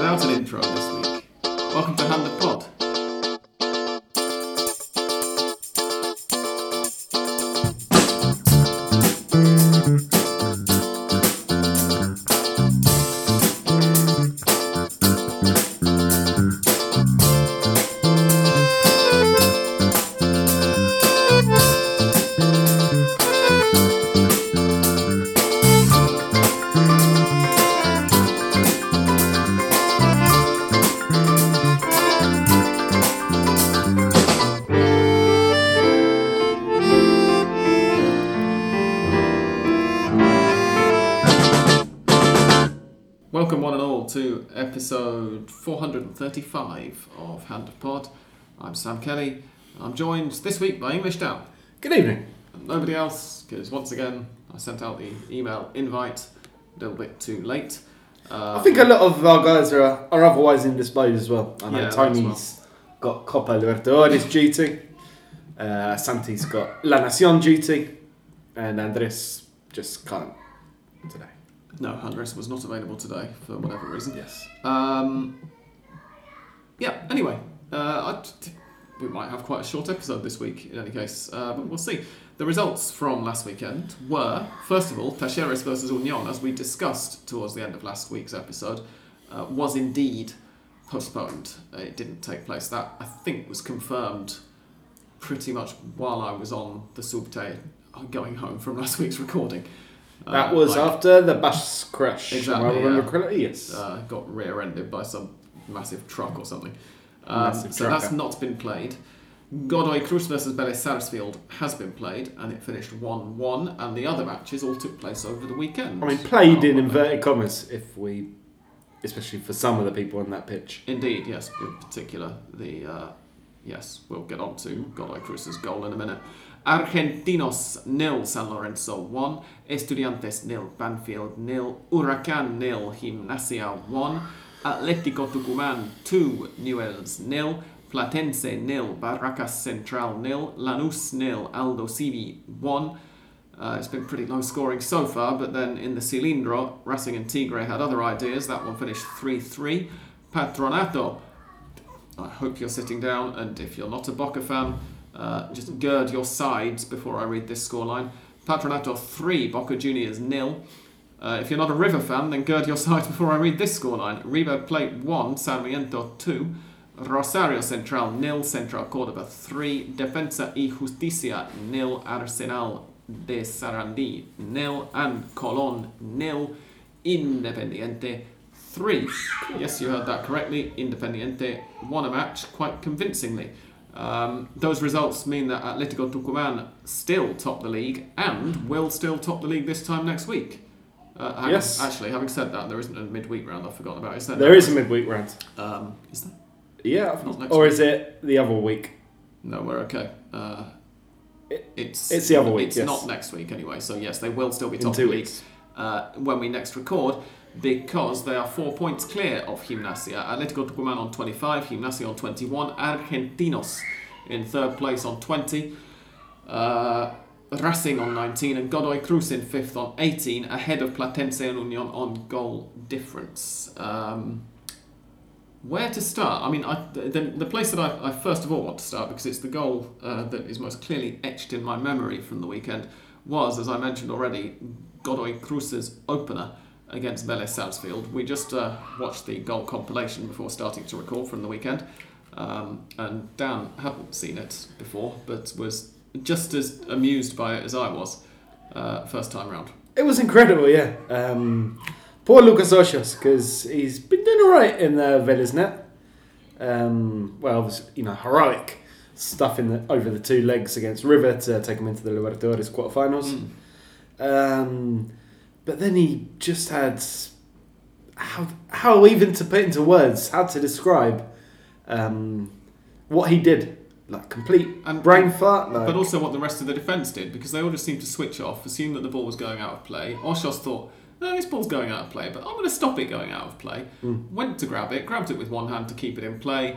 without an intro this week. Welcome to Hand of Pod. 435 of Hand of Pod. I'm Sam Kelly. I'm joined this week by English Down. Good evening. And nobody else, because once again, I sent out the email invite a little bit too late. Uh, I think a lot of our guys are are otherwise indisposed as well. I know Yeah, Tony's got Copa Libertadores duty, uh, Santi's got La Nacion duty, and Andres just can't today. No, Andres was not available today for whatever reason. Yes. Um, yeah, anyway, uh, I, we might have quite a short episode this week in any case, uh, but we'll see. The results from last weekend were, first of all, Talleres versus Union, as we discussed towards the end of last week's episode, uh, was indeed postponed. It didn't take place. That, I think, was confirmed pretty much while I was on the subte going home from last week's recording. Uh, That was like- after the bus crash. Exactly, Am I remember yeah. Yes. uh, got rear-ended by some massive truck or something. Um, Massive so that's not been played. Godoy Cruz versus Vélez Sarsfield has been played, and it finished 1-1, and the other matches all took place over the weekend. I mean, played in Oh, inverted commas, if we, especially for some of the people on that pitch. Indeed, yes. In particular, the uh, yes, we'll get on to Godoy Cruz's goal in a minute. Argentinos nil, San Lorenzo one. Estudiantes nil, Banfield nil. Huracan nil, Gimnasia one. Atlético Tucumán two, Newells nil. Platense nil, Barracas Central nil. Lanús nil, Aldosivi one. Uh, it's been pretty low scoring so far, but then in the Cilindro, Racing and Tigre had other ideas. That one finished 3 3. Patronato, I hope you're sitting down, and if you're not a Boca fan, uh, just gird your sides before I read this scoreline. Patronato 3, Boca Juniors nil. Uh, if you're not a River fan, then gird your sides before I read this scoreline. River Plate 1, Sarmiento 2. Rosario Central nil, Central Córdoba 3. Defensa y Justicia nil, Arsenal de Sarandí nil, and Colón nil. Independiente 3. Yes, you heard that correctly. Independiente won a match quite convincingly. Um, those results mean that Atletico Tucumán still top the league and will still top the league this time next week. Uh, having- Yes. Actually, having said that, there isn't a midweek round I've forgotten about. Is there? There is a midweek round. Um, is there? Yeah. Or week. is it the other week? No, we're okay. Uh, It- it's it's the other week, It's yes. not next week anyway. So yes, they will still be In two of the league weeks. uh, when we next record because they are four points clear of Gimnasia. Atletico Tucumán on 25, Gimnasia on 21, Argentinos in third place on 20, uh, Racing on 19, and Godoy Cruz in fifth on 18, ahead of Platense and Union on goal difference. Um, where to start? I mean, I, the, the place that I, I first of all want to start, because it's the goal uh, that is most clearly etched in my memory from the weekend, was, as I mentioned already, Godoy Cruz's opener against Vélez Sarsfield. We just uh, watched the goal compilation before starting to record from the weekend, um, and Dan hadn't seen it before, but was just as amused by it as I was uh, first time round. It was incredible, yeah. Um, poor Lucas Hoyos, because he's been doing all right in the Vélez net. Um, well, you know, heroic stuff in the over the two legs against River to take him into the Libertadores quarterfinals. Mm. Um, but then he just had how how even to put into words, how to describe um, what he did, like complete And- brain fart. Like, But also what the rest of the defence did, because they all just seemed to switch off, assume that the ball was going out of play. Hoyos thought, no, this ball's going out of play, but I'm going to stop it going out of play. Mm. Went to grab it, grabbed it with one hand to keep it in play.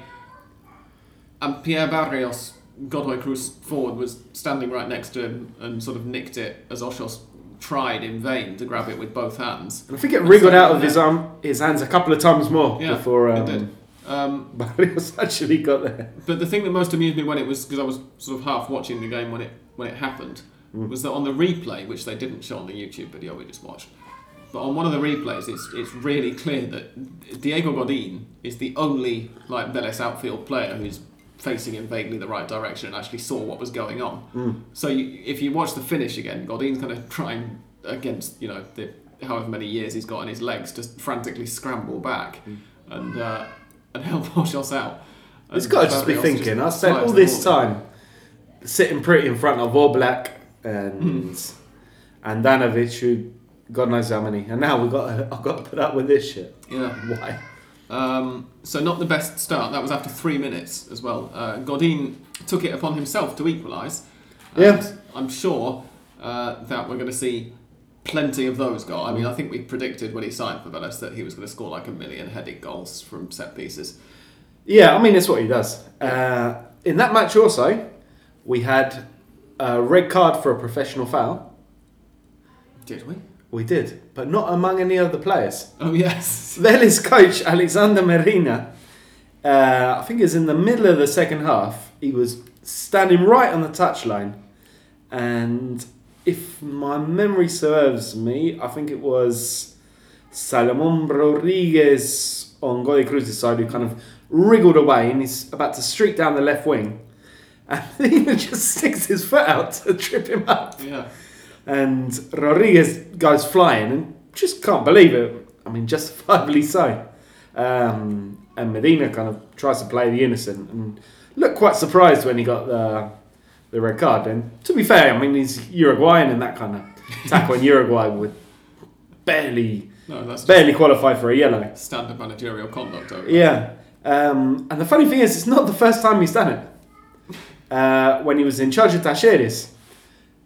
And Pierre Barrios, Godoy Cruz forward, was standing right next to him and sort of nicked it as Hoyos tried in vain to grab it with both hands. And I think it wriggled So, out of his arm, his hands a couple of times more Yeah, before it um, did. Um, Barrios actually got there. But the thing that most amused me when it was because I was sort of half watching the game when it when it happened Mm. was that on the replay, which they didn't show on the YouTube video we just watched, but on one of the replays, it's it's really clear that Diego Godin is the only like Vélez outfield player who's facing in vaguely the right direction and actually saw what was going on. Mm. So you, if you watch the finish again, Godin's going to try and against you know the however many years he's got on his legs, just frantically scramble back and uh, and help Hoyos out. He's got to just be thinking, I spent all this time sitting pretty in front of Oblak and and Danovic, who God knows how many, and now we've got to, I've got to put up with this shit. Yeah. Why? Um, so not the best start. That was after three minutes as well. Uh, Godin took it upon himself to equalise. Yeah. I'm sure uh, that we're going to see plenty of those goals. I mean, I think we predicted when he signed for Vélez that he was going to score like a million headed goals from set pieces. Yeah, I mean it's what he does. Uh, in that match also, we had a red card for a professional foul. Did we? We did, but not among any other players. Oh yes. Vélez coach Alexander Medina, uh, I think it was in the middle of the second half. He was standing right on the touchline, and if my memory serves me, I think it was Salomon Rodriguez on Godoy Cruz's side who kind of wriggled away, and he's about to streak down the left wing, and he just sticks his foot out to trip him up Yeah. and Rodriguez goes flying and just can't believe it. I mean, justifiably so. Um, and Medina kind of tries to play the innocent and looked quite surprised when he got the the red card. And to be fair, I mean, he's Uruguayan and that kind of tackle in Uruguay would barely No, that's barely qualify for a yellow. standard managerial conduct over. Yeah. Um, and the funny thing is, it's not the first time he's done it. Uh, when he was in charge of Talleres,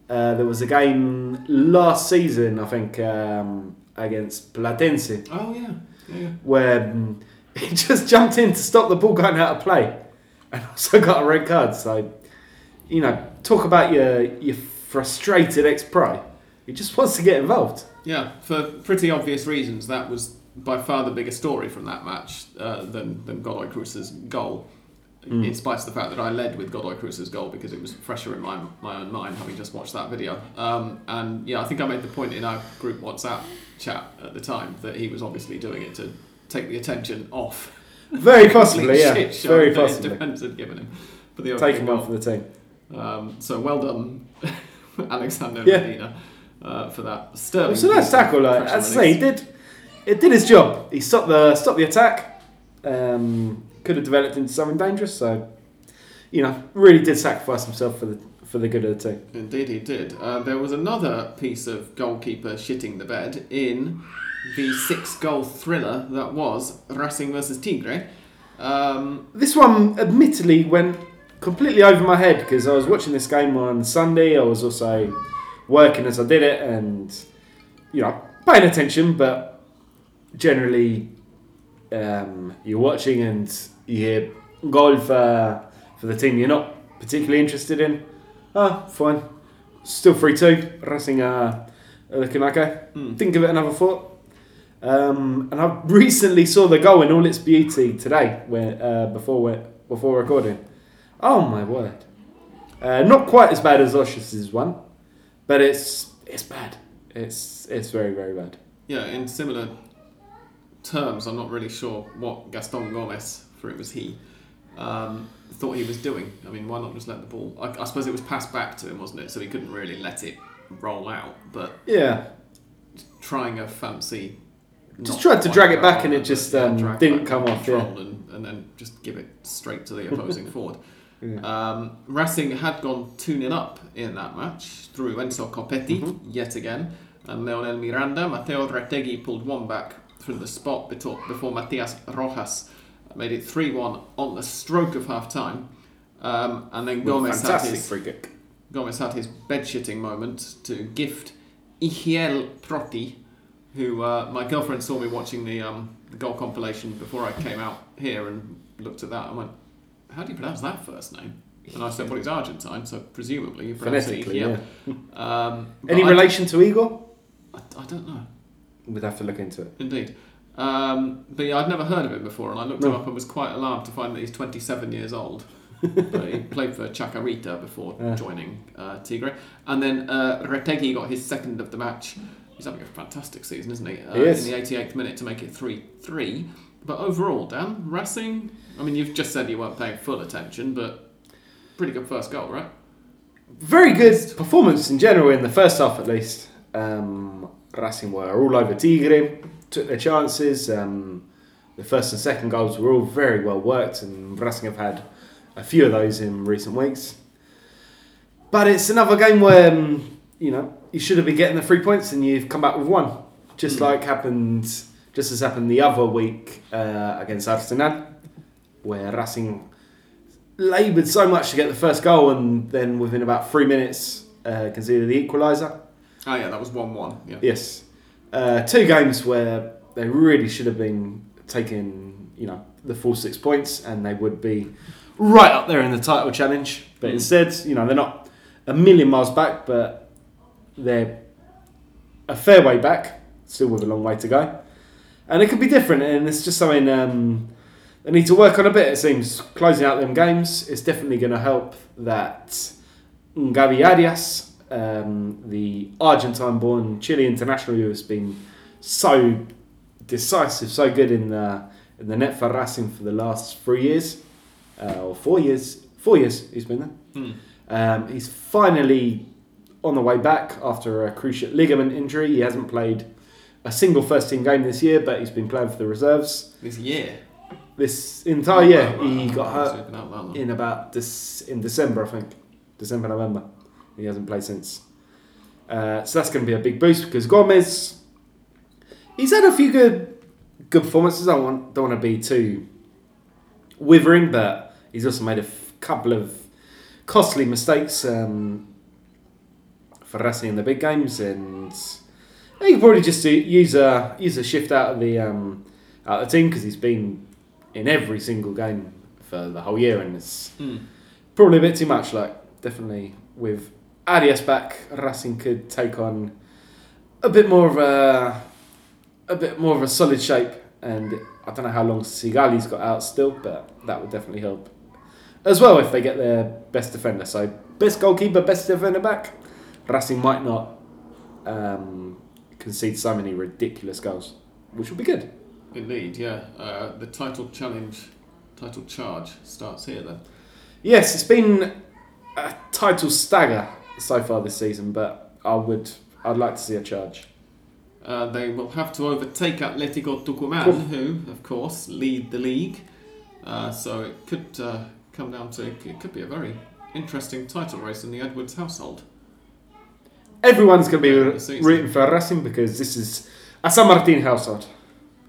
uh, there was a game last season, I think, um, against Platense, Oh yeah. Yeah. yeah. where um, he just jumped in to stop the ball going out of play and also got a red card. So, you know, talk about your, your frustrated ex pro. He just wants to get involved. Yeah, for pretty obvious reasons, that was by far the bigger story from that match uh, than, than Godoy Cruz's goal. Mm. In spite of the fact that I led with Godoy Cruz's goal because it was fresher in my, my own mind having just watched that video. Um, and yeah, I think I made the point in our group WhatsApp chat at the time that he was obviously doing it to take the attention off. Very possibly, yeah. Very possibly. defence had given him. For the Take him off for the team. Um, so well done, Alexander Yeah. Medina, uh, for that sterling. A nice tackle. Like, as I say, he did. It did his job. He stopped the stopped the attack. Um, could have developed into something dangerous. So, you know, really did sacrifice himself for the for the good of the team. Indeed, he did. Uh, there was another piece of goalkeeper shitting the bed in the six-goal thriller that was Racing versus Tigre. Um, This one, admittedly, went completely over my head because I was watching this game on Sunday. I was also working as I did it, and you know, paying attention. But generally, um, you're watching and you hear goal for for the team you're not particularly interested in. Ah, fine. Still free two. Racing uh, looking okay. hmm. Didn't give it another thought. Um, and I recently saw the goal in all its beauty today, when, uh, before we before recording. Oh my word! Uh, not quite as bad as Osh's one, but it's it's bad. It's it's very very bad. Yeah, in similar terms, I'm not really sure what Gaston Gomez, for it was he, um, thought he was doing. I mean, why not just let the ball? I, I suppose it was passed back to him, wasn't it? So he couldn't really let it roll out. But Yeah, trying a fancy. Just tried to drag it back and it just, um, didn't come off, yeah. And, and then just give it straight to the opposing forward. Yeah. Um, Racing had gone 2 0 up in that match through Enzo Copetti Mhm. yet again, and Leonel Miranda. Matteo Retegui pulled one back through the spot before, Matias Rojas made it 3 1 on the stroke of half time. Um, and then Gomez had, his, free kick. Gomez had his bed shitting moment to gift Ijiel Protti, who uh, my girlfriend saw me watching the, um, the goal compilation before I came out here and looked at that and went, How do you pronounce that first name? And I said, Well, it's Argentine, so presumably you pronounce it yeah. Um, Any I- relation to Igor? I, I don't know. We'd have to look into it. Indeed. Um, but yeah, I'd never heard of him before, and I looked him up and was quite alarmed to find that he's 27 years old. but he played for Chacarita before Yeah. joining uh, Tigre. And then uh, Retegui got his second of the match. He's having a fantastic season, isn't he? Uh, He is. In the 88th minute to make it 3 3. But overall, Dan, Racing, I mean, you've just said you weren't paying full attention, but pretty good first goal, right? Very good performance in general in the first half, at least. Um, Racing were all over Tigre, took their chances. Um, the first and second goals were all very well worked, and Racing have had a few of those in recent weeks. But it's another game where um, you know you should have been getting the three points, and you've come back with one, just Mm. like happened, just as happened the other week uh, against Arsenal, where Racing laboured so much to get the first goal, and then within about three minutes uh, conceded the equaliser. Oh, yeah, that was 1 1. Yeah. Yes, uh, two games where they really should have been taking, you know, the full six points, and they would be right up there in the title challenge. But Mm. instead, you know, they're not a million miles back, but they're a fair way back, still with a long way to go. And it could be different, and it's just something um, they need to work on a bit. It seems closing out them games is definitely going to help. That Gabi Arias, um, the Argentine-born Chile international, who has been so decisive, so good in the in the net for Racing for the last three years, uh, or four years. Four years he's been there. Hmm. Um, he's finally on the way back after a cruciate ligament injury. He hasn't played a single first team game this year, but he's been playing for the reserves. This year. This entire year, Wow, wow, he got hurt sleeping out loud now. in about this in December, I think, December November. He hasn't played since. Uh, so that's going to be a big boost because Gomez, he's had a few good good performances. I don't want don't want to be too withering, but he's also made a f- couple of costly mistakes um, for Racing in the big games, and he could probably just do, use a use a shift out of the um, out of the team because he's been in every single game for the whole year, and it's Hmm. probably a bit too much. Like definitely with Arias back, Racing could take on a bit more of a a bit more of a solid shape. And I don't know how long Sigali's got out still, but that would definitely help as well if they get their best defender. So best goalkeeper, best defender back. Racing might not um, concede so many ridiculous goals, which will be good. Indeed, yeah. Uh, the title challenge, title charge starts here then. Yes, it's been a title stagger so far this season, but I would I'd like to see a charge. Uh, they will have to overtake Atletico Tucumán, Cool. who, of course, lead the league. Uh, so it could uh, come down to it could be a very interesting title race in the Edwards household. Everyone's going to be season. rooting for Racing because this is a San Martin household.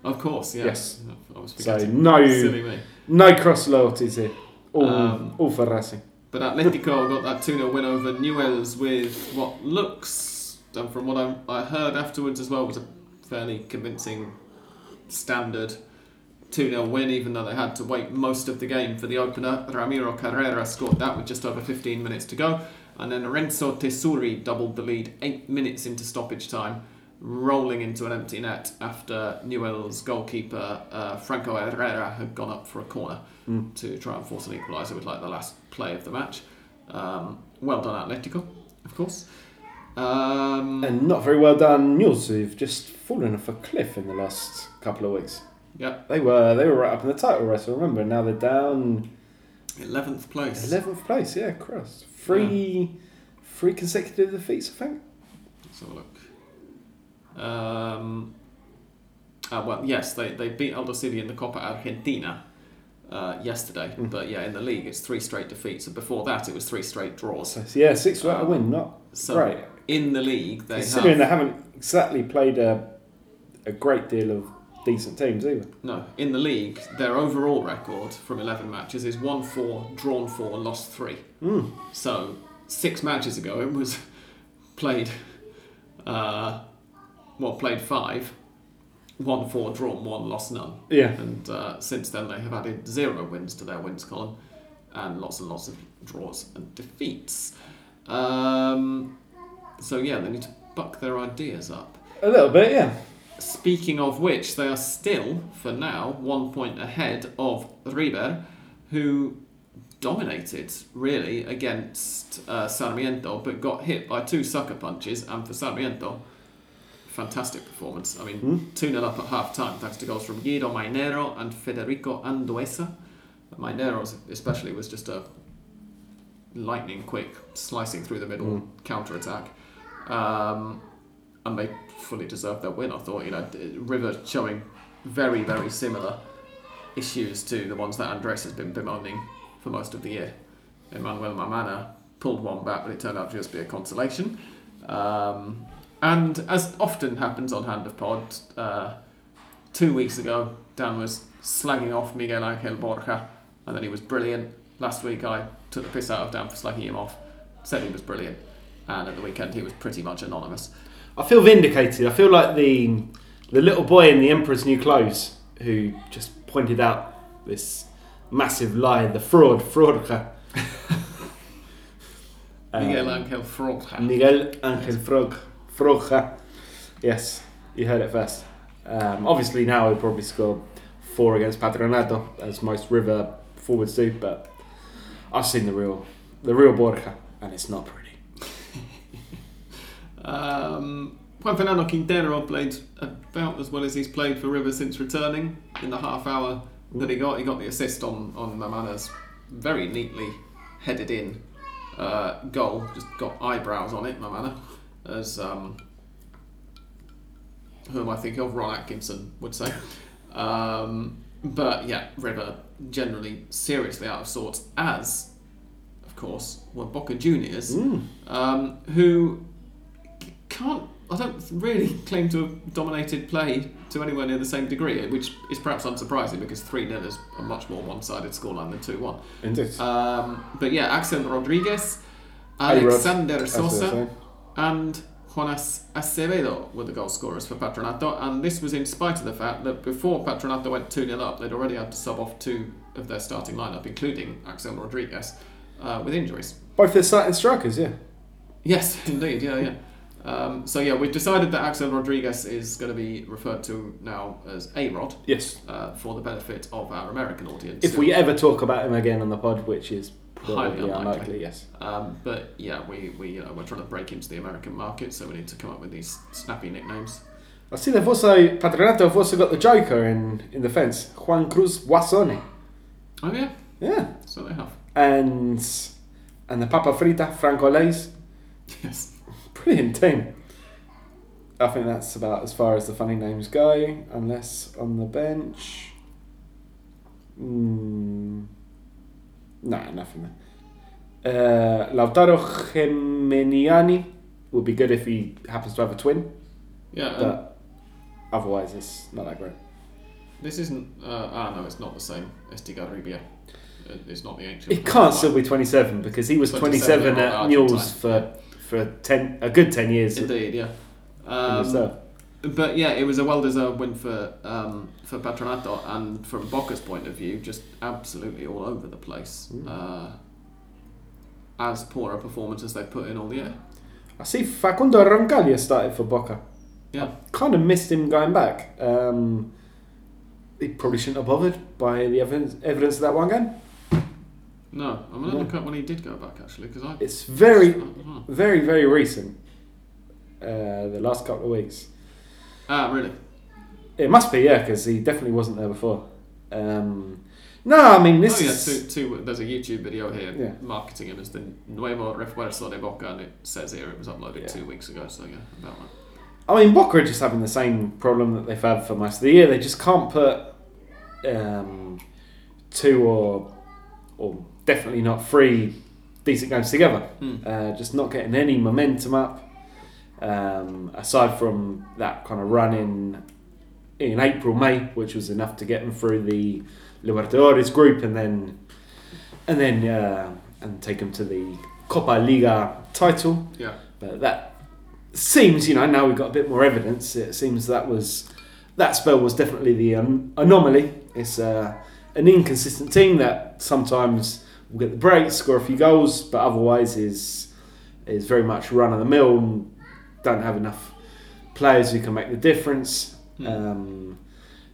Of course, yeah. Yes. I was So forgetting. no no cross loyalties here. All, Um, all for Racing. But Atletico got that 2 0 win over Newells with what looks, and from what I, I heard afterwards as well, was a fairly convincing standard 2 0 win, even though they had to wait most of the game for the opener. Ramiro Carrera scored that with just over 15 minutes to go. And then Renzo Tesuri doubled the lead eight minutes into stoppage time, rolling into an empty net after Newell's goalkeeper uh, Franco Herrera had gone up for a corner Mm. to try and force an equaliser with like the last play of the match. Um, well done, Atletico, of course. Um, And not very well done Newell's, who've just fallen off a cliff in the last couple of weeks. Yeah, They were they were right up in the title race, I remember. Now they're down 11th place. eleventh place. Yeah, cross three three consecutive defeats. I think. Let's have a look. Um, uh, well, yes, they, they beat Aldosivi in the Copa Argentina uh, yesterday, Mm. but yeah, in the league it's three straight defeats, and before that it was three straight draws. So yeah, six without a Um, win. Not So great. in the league they Considering have they haven't exactly played a a great deal of decent teams either. no in the league their overall record from eleven matches is 1 4, drawn four, lost three. Mm. So six matches ago it was played, uh, well played five, won four, drawn one, lost none. Yeah. And uh, since then, they have added zero wins to their wins column and lots and lots of draws and defeats. Um, so, yeah, they need to buck their ideas up. A little bit, yeah. Speaking of which, they are still, for now, one point ahead of River, who dominated really against uh, Sarmiento, but got hit by two sucker punches. And for Sarmiento, fantastic performance. I mean, Hmm? 2 0 up at half time, thanks to goals from Guido Mainero and Federico Anduesa. Mainero, especially, was just a lightning quick, slicing through the middle counter attack. Um, and they fully deserved their win, I thought. You know, River showing very, very similar issues to the ones that Andres has been bemoaning for most of the year. Emmanuel Mamana pulled one back, but it turned out to just be a consolation. Um, and as often happens on Hand of Pod, uh, two weeks ago, Dan was slagging off Miguel Angel Borja, and then he was brilliant. Last week, I took the piss out of Dan for slagging him off, said he was brilliant, and at the weekend, he was pretty much anonymous. I feel vindicated. I feel like the the little boy in the Emperor's New Clothes who just pointed out this massive lie, the fraud, fraudka. Miguel Um, Angel Borja. Miguel Angel Frog, Froja. Yes, you heard it first. Um, obviously, now he'll probably score four against Patronato, as most River forwards do. But I've seen the real, the real Borja, and it's not pretty. Um, Juan Fernando Quintero played about as well as he's played for River since returning in the half hour that he got. He got the assist on, on Mamana's very neatly headed in uh, goal, just got eyebrows on it, Mamana, as um, whom I think of, Ron Atkinson would say. Um, but yeah, River generally seriously out of sorts, as of course were Boca Juniors Mm. um, who can't, I don't really claim to have dominated play to anywhere near the same degree, which is perhaps unsurprising because 3 0 is a much more one sided scoreline than 2 1. Indeed. Um, but yeah, Axel Rodriguez, Alexander Sosa, and Jonas Acevedo were the goal scorers for Patronato, and this was in spite of the fact that before Patronato went 2 0 up, they'd already had to sub off two of their starting lineup, including Axel Rodriguez, uh, with injuries. Both their starting strikers, yeah. Yes, indeed, yeah, yeah. Um, so yeah, we've decided that Axel Rodriguez is going to be referred to now as A Rod Yes. uh, for the benefit of our American audience. If we ever talk about him again on the pod, which is Highly probably unlikely. unlikely, yes. Um, but yeah, we, we you know we're trying to break into the American market, so we need to come up with these snappy nicknames. I see they've also Patronato have also got the Joker in in the fence, Juan Cruz Guasone. Oh yeah, Yeah, so they have. and and the Papa Frita Franco Leys. Yes. Brilliant team. I think that's about as far as the funny names go, unless on the bench. Mm, nah, nothing there. Uh, Lautaro Geminiani would be good if he happens to have a twin, Yeah. but otherwise it's not that great. this isn't. Uh, ah no, it's not the same. Estigarribia. It- It's not the ancient. He can't still be 27 because he was 27 27, at Mules for, for 10, a good 10 years. Indeed, yeah. Um. But yeah, it was a well-deserved win for um, for Patronato, and from Boca's point of view, just absolutely all over the place. Mm. Uh, as poor a performance as they've put in all year. I see Facundo Roncaglia started for Boca. Yeah. kind of missed him going back. Um, he probably shouldn't have bothered by the evidence, evidence of that one game. No, I'm gonna No. look up when he did go back actually, because I. It's very, very, very recent. Uh, the last couple of weeks. Ah, really? It must be, yeah, because he definitely wasn't there before. Um, no, I mean, this oh yeah, is. two, two, there's a YouTube video here Yeah. marketing him as the nuevo refuerzo de Boca, and it says here it was uploaded Yeah. two weeks ago. So yeah, about that. I mean, Boca are just having the same problem that they've had for most of the year. They just can't put um, two or or definitely not three decent games together. Hmm. Uh, just not getting any momentum up. Um, aside from that kind of run in in April, May, which was enough to get them through the Libertadores group, and then and then uh, and take them to the Copa Liga title. Yeah. But that seems, you know, now we've got a bit more evidence. It seems that was that spell was definitely the um, anomaly. It's uh, an inconsistent team that sometimes will get the breaks, score a few goals, but otherwise is is very much run of the mill don't have enough players who can make the difference. Hmm. Um,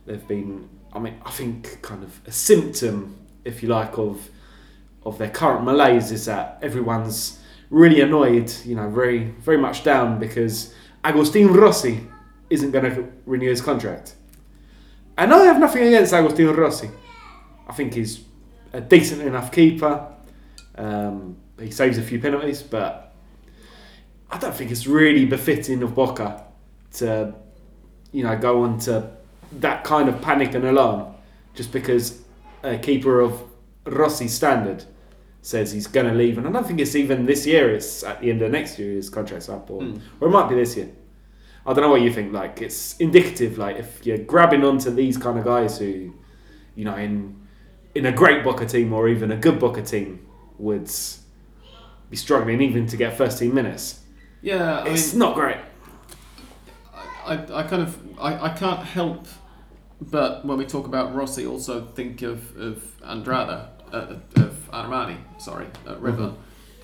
they've been, I mean, I think kind of a symptom, if you like, of of their current malaise is that everyone's really annoyed, you know, very very much down because Agustin Rossi isn't going to renew his contract. And I have nothing against Agustin Rossi. I think he's a decent enough keeper. Um, he saves a few penalties, but I don't think it's really befitting of Boca to, you know, go on to that kind of panic and alarm just because a keeper of Rossi's standard says he's going to leave. And I don't think it's even this year, it's at the end of next year his contract's up, or, Mm. or it might be this year. I don't know what you think. Like, it's indicative, like, if you're grabbing onto these kind of guys who, you know, in in a great Boca team or even a good Boca team would be struggling even to get first team minutes. Yeah, I It's mean, not great. I, I kind of I, I can't help but when we talk about Rossi also think of, of Andrada uh, of Armani sorry at River Mhm.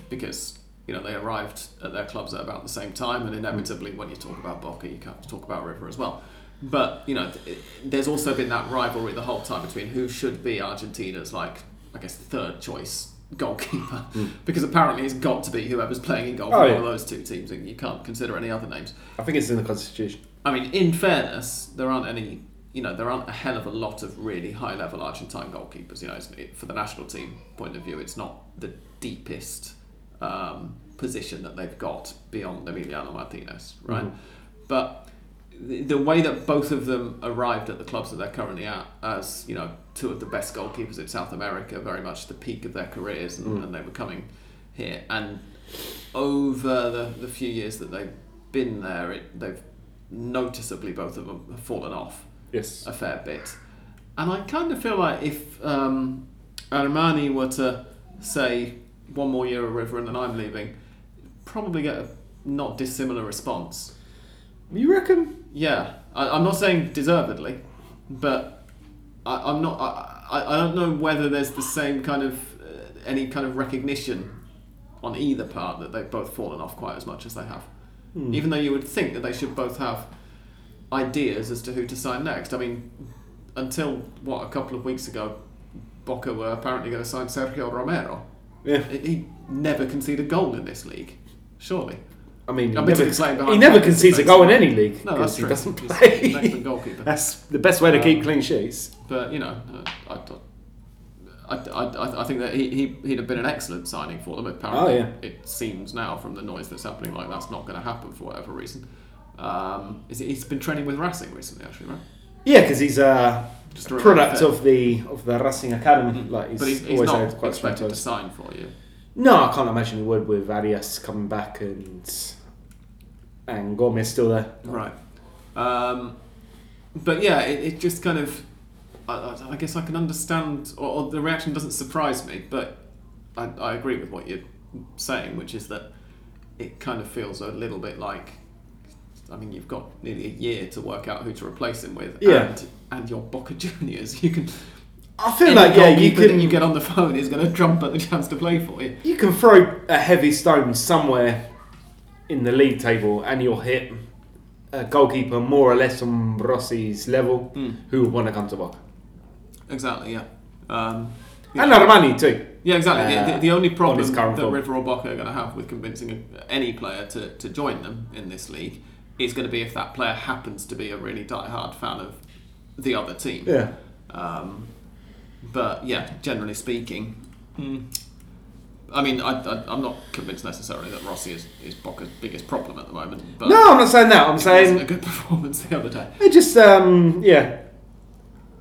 because you know they arrived at their clubs at about the same time and inevitably when you talk about Boca you have to talk about River as well but you know th- there's also been that rivalry the whole time between who should be Argentina's like I guess third choice goalkeeper because apparently it's got to be whoever's playing in goal for Oh, one yeah. of those two teams and you can't consider any other names I think it's in the constitution. I mean, in fairness, there aren't any. You know, there aren't a hell of a lot of really high-level Argentine goalkeepers. You know, it's, it, for the national team point of view, it's not the deepest um, position that they've got beyond Emiliano Martinez, right? Mhm. But the, the way that both of them arrived at the clubs that they're currently at, as you know, two of the best goalkeepers in South America, very much the peak of their careers, and, Mm. and they were coming here. And over the, the few years that they've been there, it, they've noticeably both of them have fallen off Yes. a fair bit. And I kind of feel like if um, Armani were to say one more year of River and then I'm leaving, probably get a not dissimilar response. You reckon? Yeah, I, I'm not saying deservedly, but I, I'm not. I, I, don't know whether there's the same kind of uh, any kind of recognition on either part that they've both fallen off quite as much as they have. Hmm. Even though you would think that they should both have ideas as to who to sign next. I mean, until what a couple of weeks ago, Boca were apparently going to sign Sergio Romero. Yeah. He- He never conceded a goal in this league, surely. I mean, never, he never concedes a goal in any league No, that's because he true. doesn't He's an excellent play. That's the best way to keep Um, clean sheets. But you know, uh, I, I, I, I, I think that he, he he'd have been an excellent signing for them. Apparently, Oh, yeah. it seems now from the noise that's happening like that's not going to happen for whatever reason. Um, is it, he's been training with Racing recently, actually, right? Yeah, because he's a Just a product fit. of the of the Racing Academy. Mhm. Like he's, but he's, he's always not quite expected to sign for you. No, I can't imagine he would with Arias coming back and and Gomez still there. Right. Um, but yeah, it, it just kind of. I, I- guess I can understand, or, or the reaction doesn't surprise me, but I, I agree with what you're saying, which is that it kind of feels a little bit like. I mean, you've got nearly a year to work out who to replace him with, Yeah. and and your Boca Juniors. You can. I feel like yeah, you can you get on the phone is going to jump at the chance to play for you. you can throw a heavy stone somewhere in the league table and you'll hit a goalkeeper more or less on Rossi's level who would want to come to Boca. Exactly. Yeah. Um, And Armani too. Yeah, exactly. The- uh, the, the only problem his current that form. River or Boca are going to have with convincing a, any player to, to join them in this league is going to be if that player happens to be a really die-hard fan of the other team. Yeah. Um, but yeah, generally speaking, mm, I mean, I, I, I'm not convinced necessarily that Rossi is, is Boca's biggest problem at the moment. But No, I'm not saying that. I'm it wasn't a good performance the other day. it just um yeah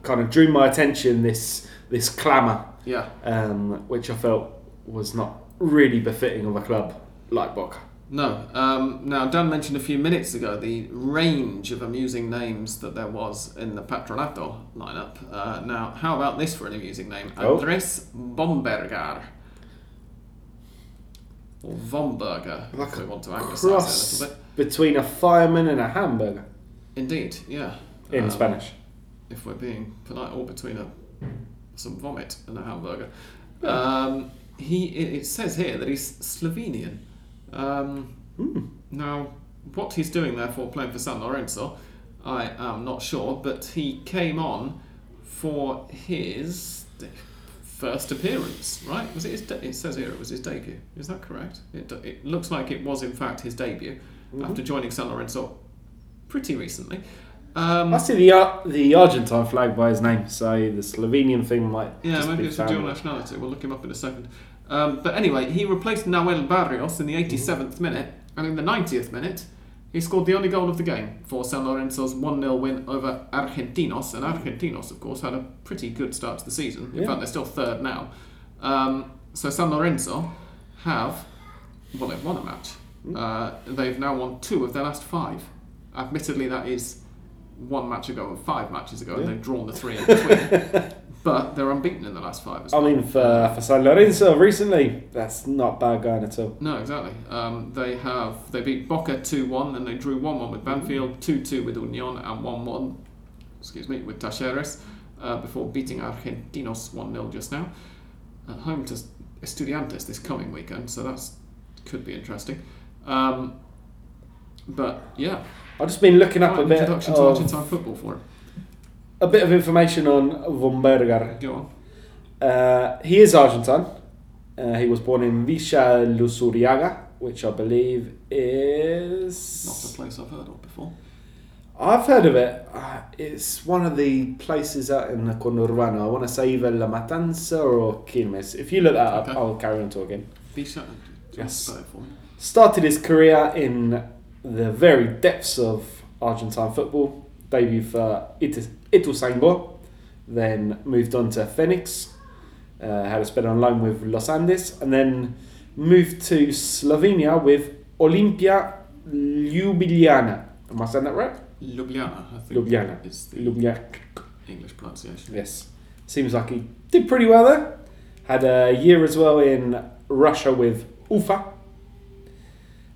kind of drew my attention this this clamour Yeah. um, which I felt was not really befitting of a club like Boca. No. Um, now, Dan mentioned a few minutes ago the range of amusing names that there was in the Patronato lineup. Uh, now, how about this for an amusing name? Oh. Andres Vombergar. Or Vomberger, Like if we want to anglicize it a little bit. between a fireman and a hamburger. Indeed, yeah. in Um, Spanish. If we're being polite, or between a some vomit and a hamburger. Um, he it, says here that he's Slovenian. Um, Hmm. Now, what he's doing, therefore, playing for San Lorenzo, I am not sure, but he came on for his first appearance, right? Was it his? De- it says here it was his debut. Is that correct? It, it looks like it was in fact his debut Mm-hmm. after joining San Lorenzo pretty recently. Um, I see the Ar- the Argentine flag by his name, so the Slovenian thing might. yeah, maybe be it's a dual nationality. We'll look him up in a second. Um, but anyway, he replaced Nahuel Barrios in the 87th minute, and in the 90th minute, he scored the only goal of the game for San Lorenzo's 1 0 win over Argentinos. And Argentinos, of course, had a pretty good start to the season. In Yeah. fact, they're still third now. Um, so San Lorenzo have, well, they've won a match. Uh, they've now won two of their last five. Admittedly, that is one match ago and five matches ago, and they've drawn the three in between. but they're unbeaten in the last five as I well. mean, for, for San Lorenzo recently, that's not bad going at all. No, exactly. Um, they have they beat Boca two one, then they drew one one with Banfield, two two with Union, and one one, excuse me, with Talleres, uh, before beating Argentinos one 0 just now, at home to Estudiantes this coming weekend. So that's could be interesting. Um, but yeah, I've just been looking up quite a an bit introduction to of, Argentine football for him. A bit of information on Von Berger. Go on. Uh, he is Argentine. Uh, he was born in Villa Luzuriaga, which I believe is. Not a place I've heard of before. I've heard of it. Uh, it's one of the places out in the Conurbano. I want to say either La Matanza or Quilmes. If you look that up, Okay. I'll carry on talking. Bisha, Yes. yes. Spell it for me. Started his career in the very depths of Argentine football. Debut for It- Ituzaingó, then moved on to Phoenix. Uh, had a spell on loan with Los Andes, and then moved to Slovenia with Olimpia Ljubljana. Am I saying that right? Ljubljana, I think. Ljubljana. Is the Ljubljana. English pronunciation. Yes. Seems like he did pretty well there. Had a year as well in Russia with Ufa.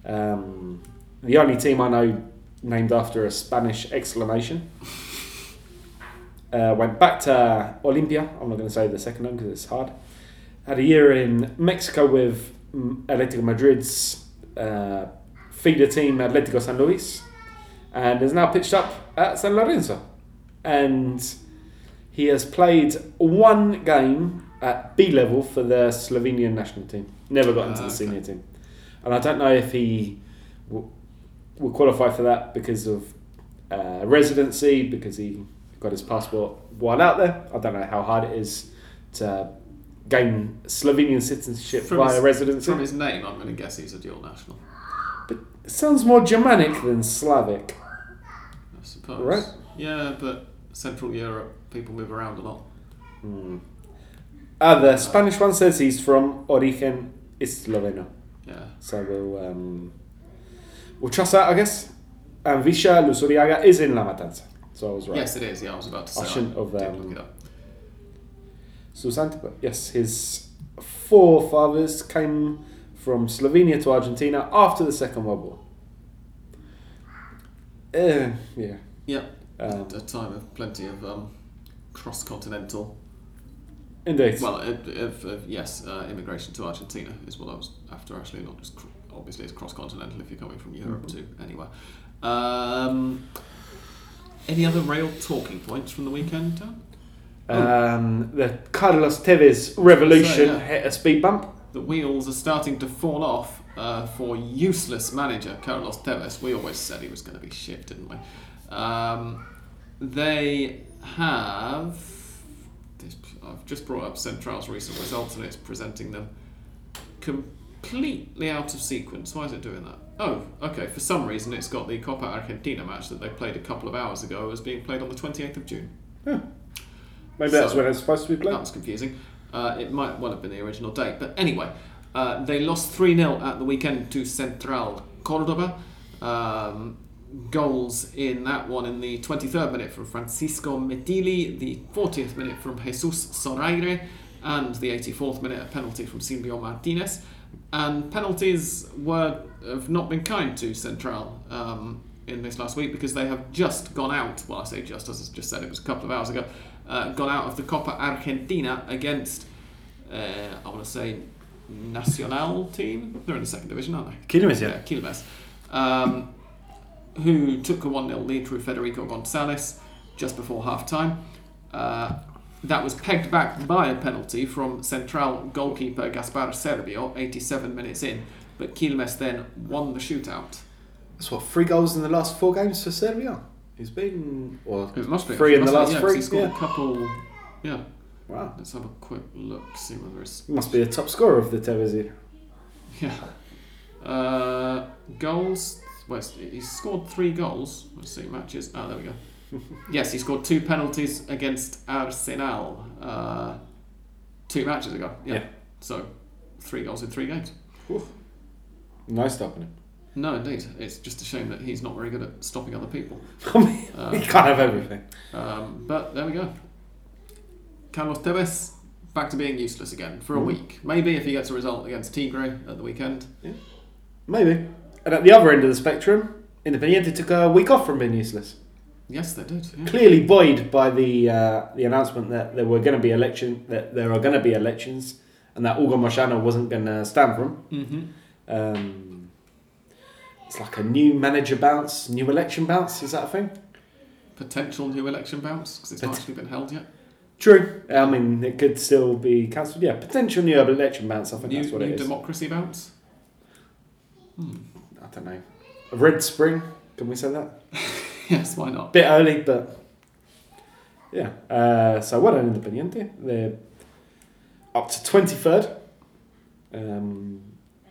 Um, the only team I know named after a Spanish exclamation. Uh, went back to Olympia. I'm not going to say the second one because it's hard. Had a year in Mexico with mm, Atletico Madrid's uh, feeder team, Atletico San Luis, and is now pitched up at San Lorenzo. And he has played one game at B level for the Slovenian national team. Never got into Ah, the okay. senior team. And I don't know if he will, will qualify for that because of uh, residency, because he got his passport while out there. I don't know how hard it is to gain Slovenian citizenship From via his- residency. From his name, I'm going to guess he's a dual national. It sounds more Germanic than Slavic. I suppose. Right. Yeah, but Central Europe, people move around a lot. Hmm. Ah, the Spanish one says he's from Origen Esloveno. Yeah. So we'll um, we'll trust that, I guess. And Visha Luzuriaga is in La Matanza. So I was right. Yes, it is. Yeah, I was about to say. I shouldn't have, um, look it up. Susante, but yes, his forefathers came from Slovenia to Argentina after the Second World War. Uh, yeah. Yeah. Um, a time of plenty of um, cross-continental. indeed. Well, of, of, of, yes, uh, immigration to Argentina is what I was after. Actually, not just obviously it's cross-continental if you're coming from Europe Mhm. to anywhere. Um, any other rail talking points from the weekend? Dan? um, the Carlos Tevez revolution yeah. hit a speed bump. the wheels are starting to fall off uh, for useless manager Carlos Tevez. We always said he was going to be shit, didn't we? Um, they have. I've just brought up Central's recent results and it's presenting them completely out of sequence. Why is it doing that? Oh, okay. For some reason, it's got the Copa Argentina match that they played a couple of hours ago as being played on the 28th of June. Maybe that's So- when it's supposed to be played. That was confusing. Uh, it might well have been the original date. But anyway, uh, they lost 3 0 at the weekend to Central Cordoba. Um, goals in that one in the 23rd minute from Francisco Metilli, the 40th minute from Jesus Soraire, and the 84th minute a penalty from Silvio Martinez. And penalties were have not been kind to Central um, in this last week because they have just gone out. Well, I say just as I just said, it was a couple of hours ago. Uh, gone out of the Copa Argentina against, uh, I want to say, Nacional team. They're in the second division, aren't they? Quilmes, Yeah, Quilmes. Um, who took a 1 0 lead through Federico Gonzalez just before half time. Uh, that was pegged back by a penalty from Central goalkeeper Gaspar Servio, 87 minutes in, but Quilmes then won the shootout. That's what three goals in the last four games for Servio. He's been well, It must be three in the must be, last yeah, three. He scored Yeah. a couple. Yeah, Wow, let's have a quick look, see whether it's he must be a top scorer of the Tevez. Yeah. Uh, goals. Well, he scored three goals. Let's see, matches. Ah, there we go. Yes, he scored two penalties against Arsenal uh, two matches ago. Yeah. Yeah. So, three goals in three games. Nice stopping him. No, indeed. It's just a shame that he's not very good at stopping other people. I mean, Uh, he can't have everything. Um, but there we go. Carlos Tevez back to being useless again for a Mhm. week. Maybe if he gets a result against Tigre at the weekend. Yeah. Maybe. And at the other end of the spectrum, Independiente took a week off from being useless. Yes, they did. Yeah. Clearly buoyed by the uh, the announcement that there were going to be election that there are going to be elections, and that Hugo Moyano wasn't going to stand for them. Mm-hmm. Um, it's like a new manager bounce, new election bounce. Is that a thing? potential new election bounce because it's not actually been held yet. True. I mean, it could still be cancelled. Yeah, potential new election bounce. I think New, that's what it is. democracy bounce. Hmm. I don't know. A red spring. Can we say that? yes, why not? bit early, but yeah. Uh, so what an Independiente. They're up to twenty third. Um,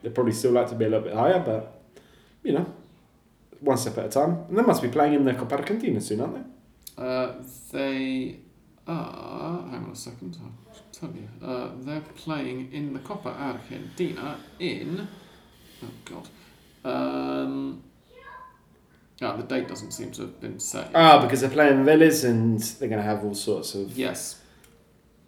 they probably still like to be a little bit higher, but you know, one step at a time. And they must be playing in the Copa Argentina soon, aren't they? Uh, they are. Hang on a second. I'll tell you. Uh, they're playing in the Copa Argentina in. Oh God. Um, ah, the date doesn't seem to have been set. yet. Ah, because they're playing Vélez and they're going to have all sorts of yes,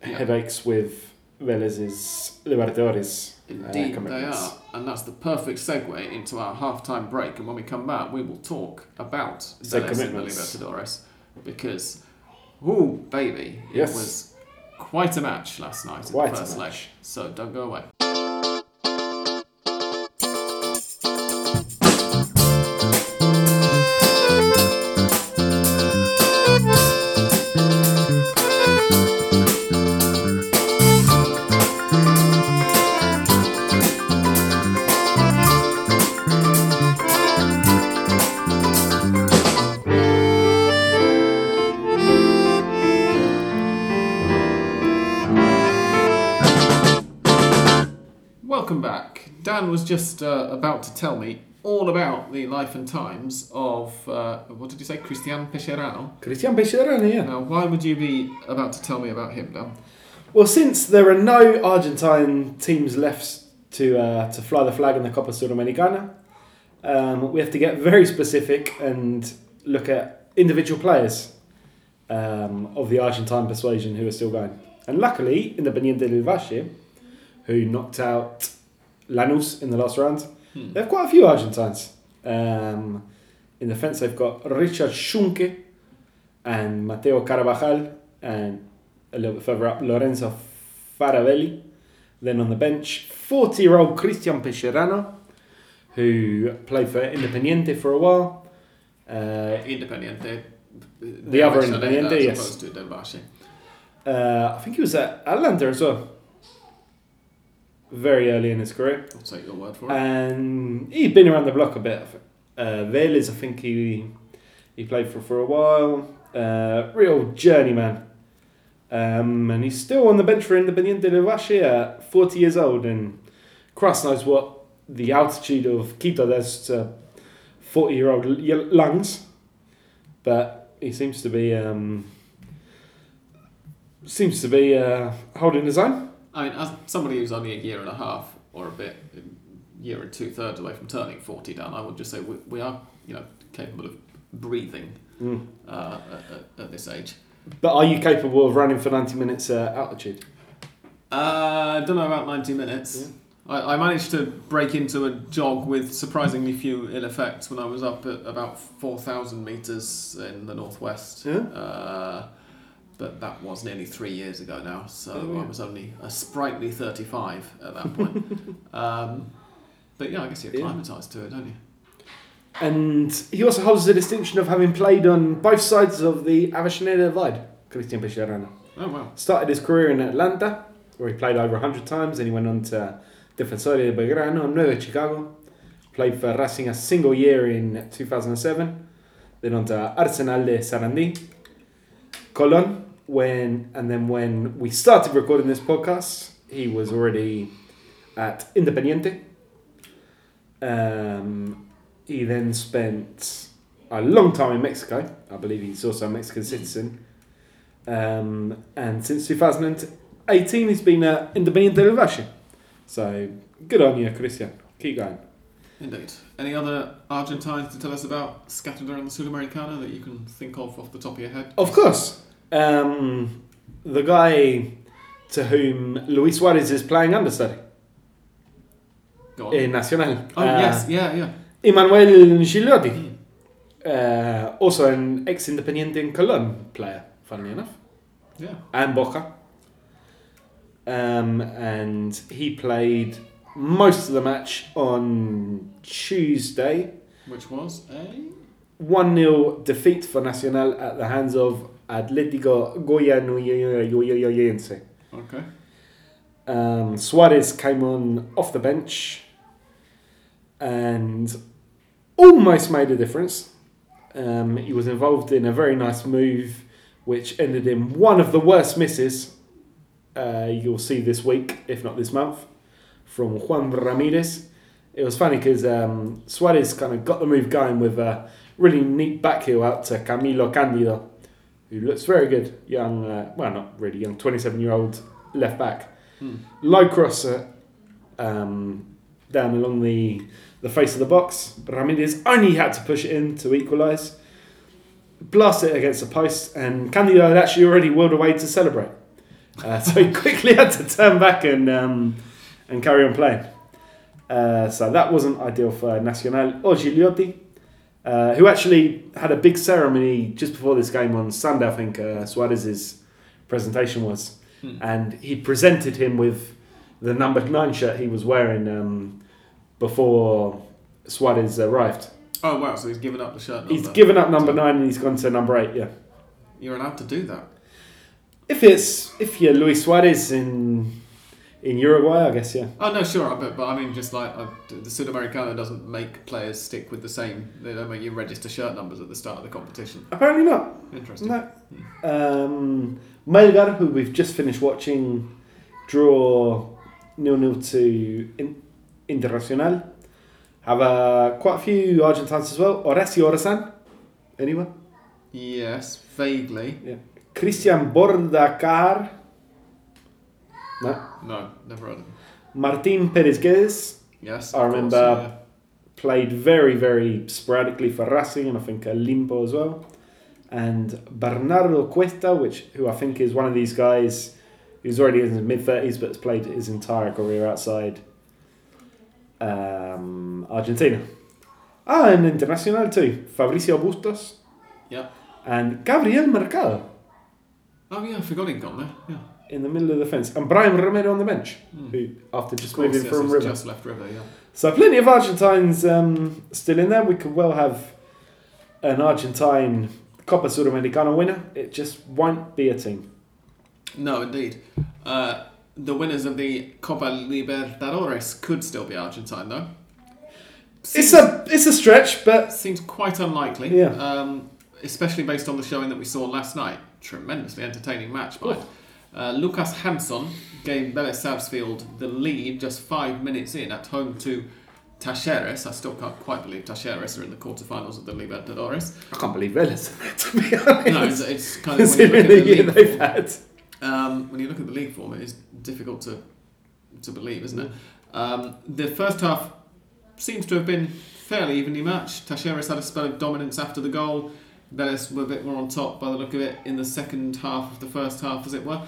Yeah. headaches with Vélez's Libertadores. uh, indeed they are, and that's the perfect segue into our half-time break. And when we come back, we will talk about So Vélez and the. Libertadores because, ooh, baby, it was quite a match last night in the first leg. So don't go away. Just uh, about to tell me all about the life and times of, uh, what did you say, Christian Pellerano. Christian Peixeira, yeah. Now, why would you be about to tell me about him, Dan? Well, since there are no Argentine teams left to uh, to fly the flag in the Copa Sudamericana, um, we have to get very specific and look at individual players um, of the Argentine persuasion who are still going. And luckily, in the Independiente del Valle, who knocked out Lanús in the last round, Hmm. they have quite a few Argentines. Um, in defence, they've got Richard Schunke and Mateo Carabajal, and a little bit further up, Lorenzo Faravelli. Then on the bench, 40 year old Cristian Pellerano, who played for Independiente for a while. Uh, Independiente. The other Avellaneda Independiente, yes. to uh, I think he was at Atlanta as well. Very early in his career. I'll take your word for it. And he'd been around the block a bit. Uh, Vélez, I think he he played for for a while. Uh, real journeyman. Um, and he's still on the bench for Independiente del Valle at 40 years old. And Cross knows what the altitude of Quito does to 40 year old lungs. But he seems to be um, seems to be uh, holding his own. I mean, as somebody who's only a year and a half or a bit, a year and two thirds away from turning 40 down, I would just say we, we are, you know, capable of breathing Mm. uh, at, at, this age. But are you capable of running for 90 minutes uh, altitude? Uh, I don't know about 90 minutes. I, I managed to break into a jog with surprisingly few ill effects when I was up at about 4,000 metres in the northwest. Yeah. But that was nearly three years ago now, so Oh, yeah. I was only a sprightly 35 at that point. um, but yeah, I guess you're Yeah. to it, don't you? and he also holds the distinction of having played on both sides of the Avellaneda divide, Cristian Pellerano. Oh wow. Started his career in Atlanta, where he played over 100 times, and he went on to Defensores de Belgrano, Nueva Chicago. Played for Racing a single year in 2007. Then on to Arsenal de Sarandí, Colón. When and then when we started recording this podcast, he was already at Independiente. Um, he then spent a long time in Mexico. I believe he's also a Mexican citizen. Um, and since 2018, he's been at Independiente del Valle. So good on you, Christian. Keep going. Indeed. Any other Argentines to tell us about scattered around the Sudamericana that you can think of off the top of your head? Of course, um, the guy to whom Luis Suarez is playing understudy in Nacional. oh Uh, yes, yeah, yeah. Emmanuel Gigliotti, Mm. uh, also an ex-Independiente in Colón player, funnily enough, Yeah. and Boca. Um, and he played most of the match on Tuesday. Which was a 1 0 defeat for Nacional at the hands of Atlético Goianiense. okay. Um, Suarez came on off the bench and almost made a difference. Um, he was involved in a very nice move which ended in one of the worst misses uh, you'll see this week, if not this month, from Juan Ramirez. It was funny because um, Suarez kind of got the move going with a really neat back heel out to Camilo Candido, who looks very good. Young, uh, well, not really young, 27 year old left back. Hmm. Low crosser um, down along the, the face of the box. Ramirez only had to push it in to equalise. Blast it against the post, and Candido had actually already whirled away to celebrate. Uh, so he quickly had to turn back and um, and carry on playing. Uh, so that wasn't ideal for Nacional or Gigliotti, uh, who actually had a big ceremony just before this game on Sunday. I think uh, Suarez's presentation was, Hmm. and he presented him with the number nine shirt he was wearing um, before Suarez arrived. Oh wow, so he's given up the shirt number. He's given up number nine and he's gone to number eight. Yeah. You're allowed to do that. If it's if you're Luis Suarez in in Uruguay, I guess yeah. Oh no, sure, but but I mean, just like uh, the Sudamericana doesn't make players stick with the same. They don't make you register shirt numbers at the start of the competition. Apparently not. Interesting. No. Um, Melgar, who we've just finished watching, draw nil nil to in, Internacional. Have uh, quite a few Argentines as well. Horacio Orzán, Anyone? Yes, vaguely. Yeah. Christian Bordacahar. No. No, never heard of him. Martin Perez Guedes. Yes, I remember- course, played very, very sporadically for Racing and I think Limpo as well. And Bernardo Cuesta, which who I think is one of these guys who's already in his mid thirties but has played his entire career outside um, Argentina. Ah, and international too. Fabricio Bustos. Yeah. And Gabriel Mercado. Oh yeah, I forgot he'd gone there. Yeah. In the middle of the fence. And Brian Romero on the bench, Hmm. who after just course, moving yes, from River. just left River. Yeah. So plenty of Argentines um, still in there. We could well have an Argentine Copa Sudamericana winner. It just won't be a team. No, indeed. Uh, the winners of the Copa Libertadores could still be Argentine, though. It's a it's a stretch, but Seems quite unlikely. Yeah. Um, especially based on the showing that we saw last night. Tremendously entertaining match, by. Uh, Lucas Janson gave Vélez Sarsfield the lead just five minutes in at home to Talleres. I still can't quite believe Talleres are in the quarterfinals of the Libertadores. I can't believe Vélez. To be honest, No, it's, it's kind of when you considering look at the year league they've form, had. um, when you look at the league form, it is difficult to to believe, isn't it? Um, the first half seems to have been fairly evenly matched. Talleres had a spell of dominance after the goal. Vélez were a bit more on top by the look of it in the second half of the first half, as it were.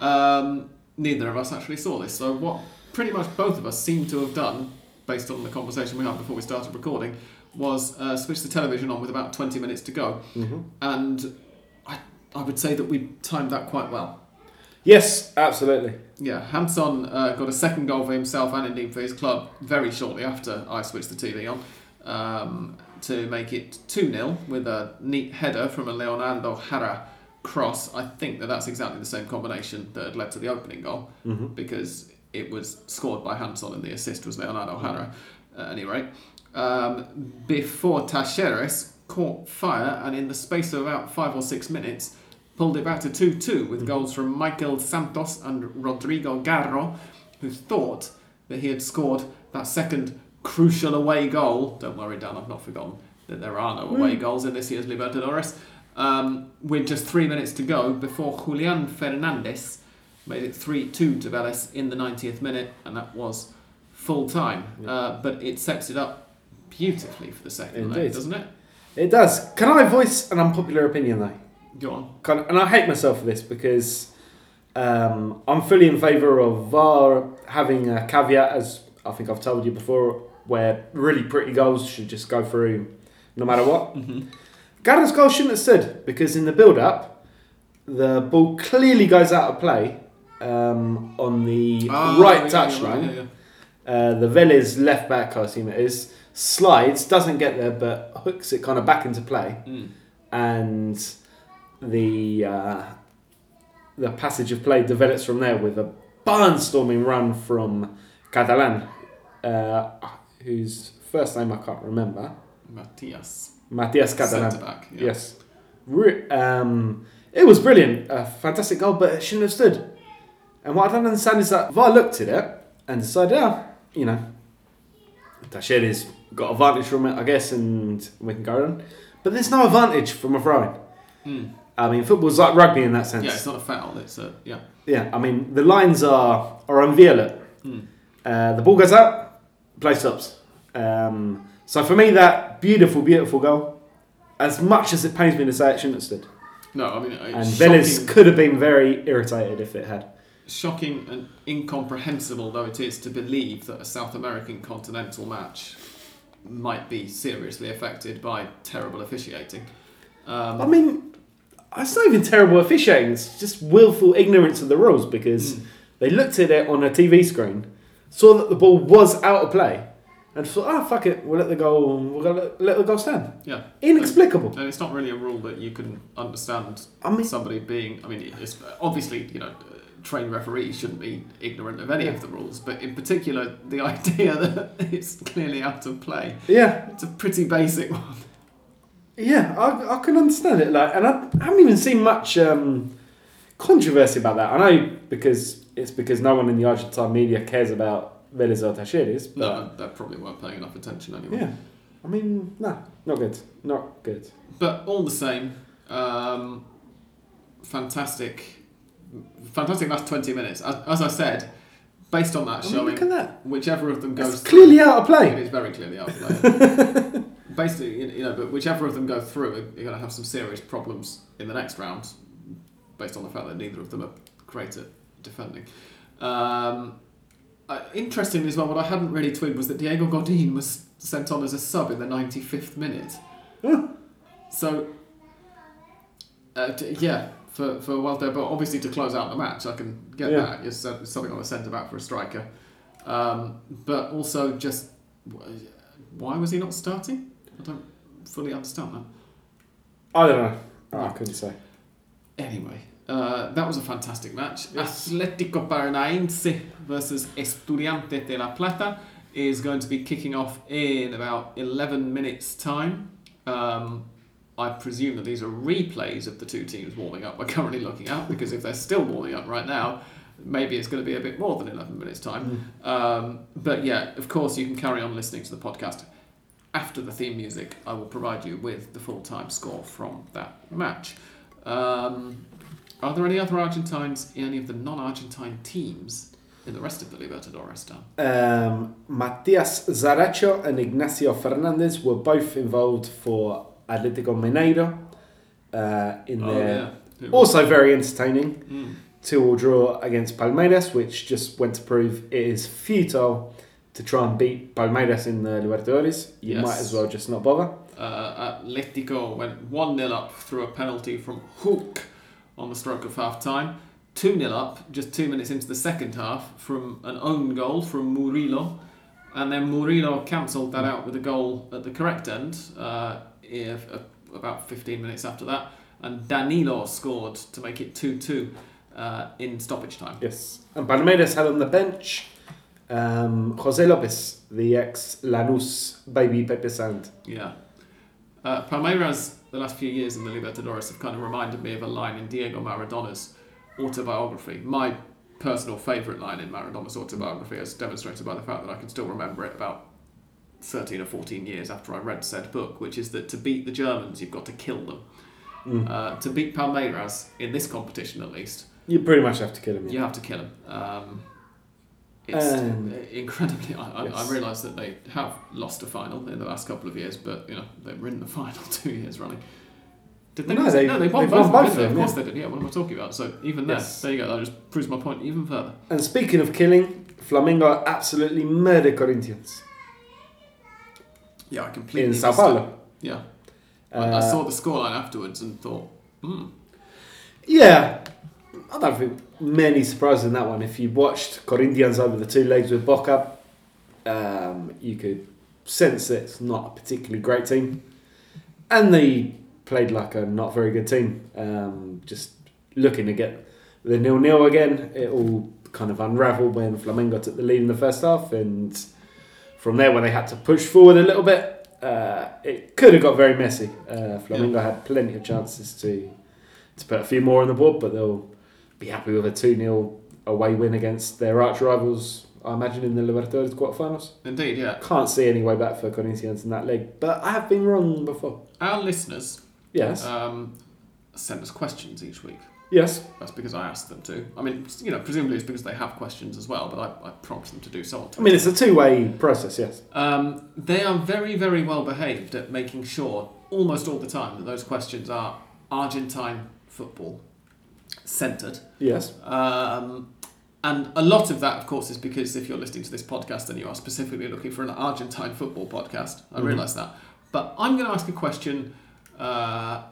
Um, neither of us actually saw this. So what pretty much both of us seem to have done, based on the conversation we had before we started recording, was uh, switch the television on with about 20 minutes to go. Mhm. And I, I would say that we timed that quite well. Yes, absolutely. Yeah, Janson uh, got a second goal for himself and indeed for his club very shortly after I switched the TV on. Um, to make it 2 0 with a neat header from a Leonardo Jara cross. I think that that's exactly the same combination that had led to the opening goal Mm-hmm. because it was scored by Janson and the assist was Leonardo Jara at any rate. Um, before Talleres caught fire and in the space of about five or six minutes pulled it back to 2 2 with goals from Michael Santos and Rodrigo Garro, who thought that he had scored that second crucial away goal. Don't worry, Dan, I've not forgotten that there are no away goals in this year's Libertadores. Um, with just three minutes to go before Julian Fernandez made it 3 2 to Vélez in the 90th minute, and that was full time. Uh, but it sets it up beautifully for the second leg, Indeed. doesn't it? It does. Can I voice an unpopular opinion though? Go on. Of, and I hate myself for this because um, I'm fully in favour of VAR having a caveat, as I think I've told you before, where really pretty goals should just go through no matter what. Mm-hmm. Garner's goal shouldn't have stood because in the build up, the ball clearly goes out of play um, on the right touchline. Uh, the Vélez left back, I assume it is, slides, doesn't get there, but hooks it kind of back into play Mm. and the uh, the passage of play develops from there with a barnstorming run from Catalan, uh, whose first name I can't remember, Matthias. Matthias Catalan. Yeah. Yes, Re- um, it was brilliant, a fantastic goal, but it shouldn't have stood. And what I don't understand is that VAR looked at it and decided, oh, you know, Talleres got advantage from it, I guess, and we can go on. But there's no advantage from a throw-in. Mm. I mean, football's like rugby in that sense. Yeah, it's not a foul. It's a yeah. Yeah, I mean, the lines are, are inviolate. Mm. Uh, the ball goes out, play stops. Um, so for me, that beautiful, beautiful goal, as much as it pains me to say it, shouldn't have stood. No, I mean, And shocking, could have been very irritated if it had. shocking and incomprehensible though it is to believe that a South American continental match might be seriously affected by terrible officiating. Um, I mean, it's not even terrible officiating, it's just willful ignorance of the rules because Mm. they looked at it on a TV screen, saw that the ball was out of play, and thought, oh, fuck it, we'll let the goal, we'll let, let the goal stand. yeah, Inexplicable. and it's not really a rule that you can understand I mean, somebody being. I mean, it's obviously you know. Trained referees shouldn't be ignorant of any of the rules, but in particular, the idea that it's clearly out of play. yeah, It's a pretty basic one. Yeah, I, I can understand it. Like, and I, I haven't even seen much um, controversy about that. I know because it's because no one in the Argentine media cares about Vélez Talleres. No, they probably weren't paying enough attention anyway. yeah, I mean, no, not good, not good. But all the same, um, fantastic, fantastic last 20 minutes. As, as I said, based on that I mean, showing, look at that. whichever of them It's goes clearly out of play. it is very clearly out of play. Basically, you you know, but whichever of them go through, you're going to have some serious problems in the next round, based on the fact that neither of them are great at defending. Um, uh, interestingly as well, what I hadn't really twigged was that Diego Godin was sent on as a sub in the 95th minute. So, uh, d- yeah, for, for Walter, but obviously to close out the match, I can get Yeah. that. You're sub- subbing on a centre back for a striker. Um, but also, just why was he not starting? I don't fully understand that. I don't know. I couldn't say. Anyway, uh, that was a fantastic match. Yes. Atlético Paranaense versus Estudiantes de La Plata is going to be kicking off in about 11 minutes' time. Um, I presume that these are replays of the two teams warming up we're currently looking at, because if they're still warming up right now, maybe it's going to be a bit more than 11 minutes' time. Um, but yeah, of course, you can carry on listening to the podcast. After the theme music, I will provide you with the full time score from that match. Um, are there any other Argentines in any of the non Argentine teams in the rest of the Libertadores, Dan? Um, Matias Zaracho and Ignacio Fernandez were both involved for Atletico Mineiro uh, in their Who- also very entertaining Mm. two-all draw against Palmeiras, which just went to prove it is futile to try and beat Palmeiras in the Libertadores. You Yes. might as well just not bother. Uh, Atletico went 1 0 up through a penalty from Hulk on the stroke of half time. 2 0 up just two minutes into the second half from an own goal from Murillo. And then Murillo cancelled that out with a goal at the correct end, uh, if, uh, about 15 minutes after that. And Danilo scored to make it 2 2 uh, in stoppage time. Yes. And Palmeiras had on the bench um, Jose Lopez, the ex Lanús baby Pepe Sand. Yeah. Uh, Palmeiras, the last few years in the Libertadores, have kind of reminded me of a line in Diego Maradona's autobiography. My personal favourite line in Maradona's autobiography, as demonstrated by the fact that I can still remember it about 13 or 14 years after I read said book, which is that to beat the Germans, you've got to kill them. Mm. Uh, to beat Palmeiras, in this competition at least, You pretty much have to kill him. you have to kill them. Um, it's And- incredibly. I, I, Yes. I realise that they have lost a final in the last couple of years, but you know they were in the final two years running. Did they? No, they- no, they won they've both. of them, of course they did. Yeah, what am I talking about? So even there, Yes. there you go. That just proves my point even further. And speaking of killing, Flamengo absolutely murdered Corinthians Yeah, I completely. in Sao. Paulo. Yeah, I, I Uh, saw the scoreline afterwards and thought, hmm, Yeah, I don't think many surprises in that one. If you watched Corinthians over the two legs with Boca, um, you could sense that it's not a particularly great team, and they played like a not very good team. Um, just looking to get the nil nil again, it all kind of unravelled when Flamengo took the lead in the first half, and from there when they had to push forward a little bit, uh, it could have got very messy. Uh, Flamengo had plenty of chances to to put a few more on the board, but they'll be happy with a 2 0 away win against their arch rivals, I imagine, in the Libertadores quarterfinals. indeed, yeah. Can't see any way back for Corinthians in that leg, but I have been wrong before. Our listeners Yes. um, send us questions each week. yes. That's because I asked them to. I mean, you know, presumably it's because they have questions as well, but I, I prompt them to do so. I mean, it's a two way process, yes. Um, they are very, very well behaved at making sure, almost all the time, that those questions are Argentine football centred. Yes. Um, and a lot of that, of course, is because if you're listening to this podcast and you are specifically looking for an Argentine football podcast, I Mhm. realise that. But I'm going to ask a question uh,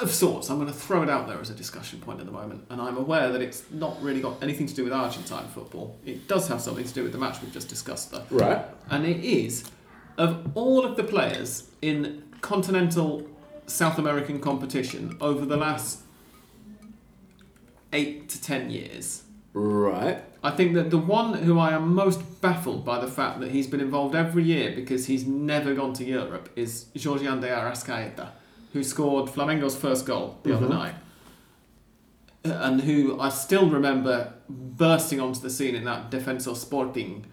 of sorts. I'm going to throw it out there as a discussion point at the moment, and I'm aware that it's not really got anything to do with Argentine football. It does have something to do with the match we've just discussed, though Right. and it is of all of the players in continental South American competition over the last eight to ten years. Right. I think that the one who I am most baffled by the fact that he's been involved every year because he's never gone to Europe is Giorgian de Arrascaeta, who scored Flamengo's first goal the other Mhm. night. And who I still remember bursting onto the scene in that Defensor Sporting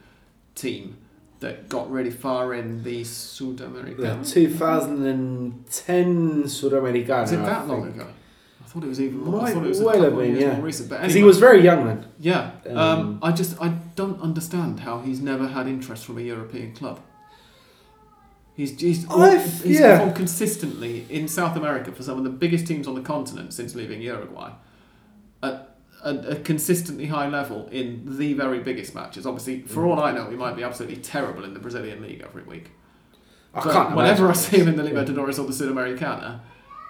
team that got really far in the The Sudamericano. 2010 Sudamericano. Was it that long ago? I thought it was even more. I thought it was a well couple of years yeah. more recent. But Because anyway, he was very young then. yeah. Um, Um, I just I don't understand how he's never had interest from a European club. He's he's, I've- he's yeah. performed consistently in South America for some of the biggest teams on the continent since leaving Uruguay. At a, a consistently high level in the very biggest matches. Obviously, for Mm. all I know, he might be absolutely terrible in the Brazilian league every week. I But can't whenever I see him in the. Libertadores or the Sudamericana,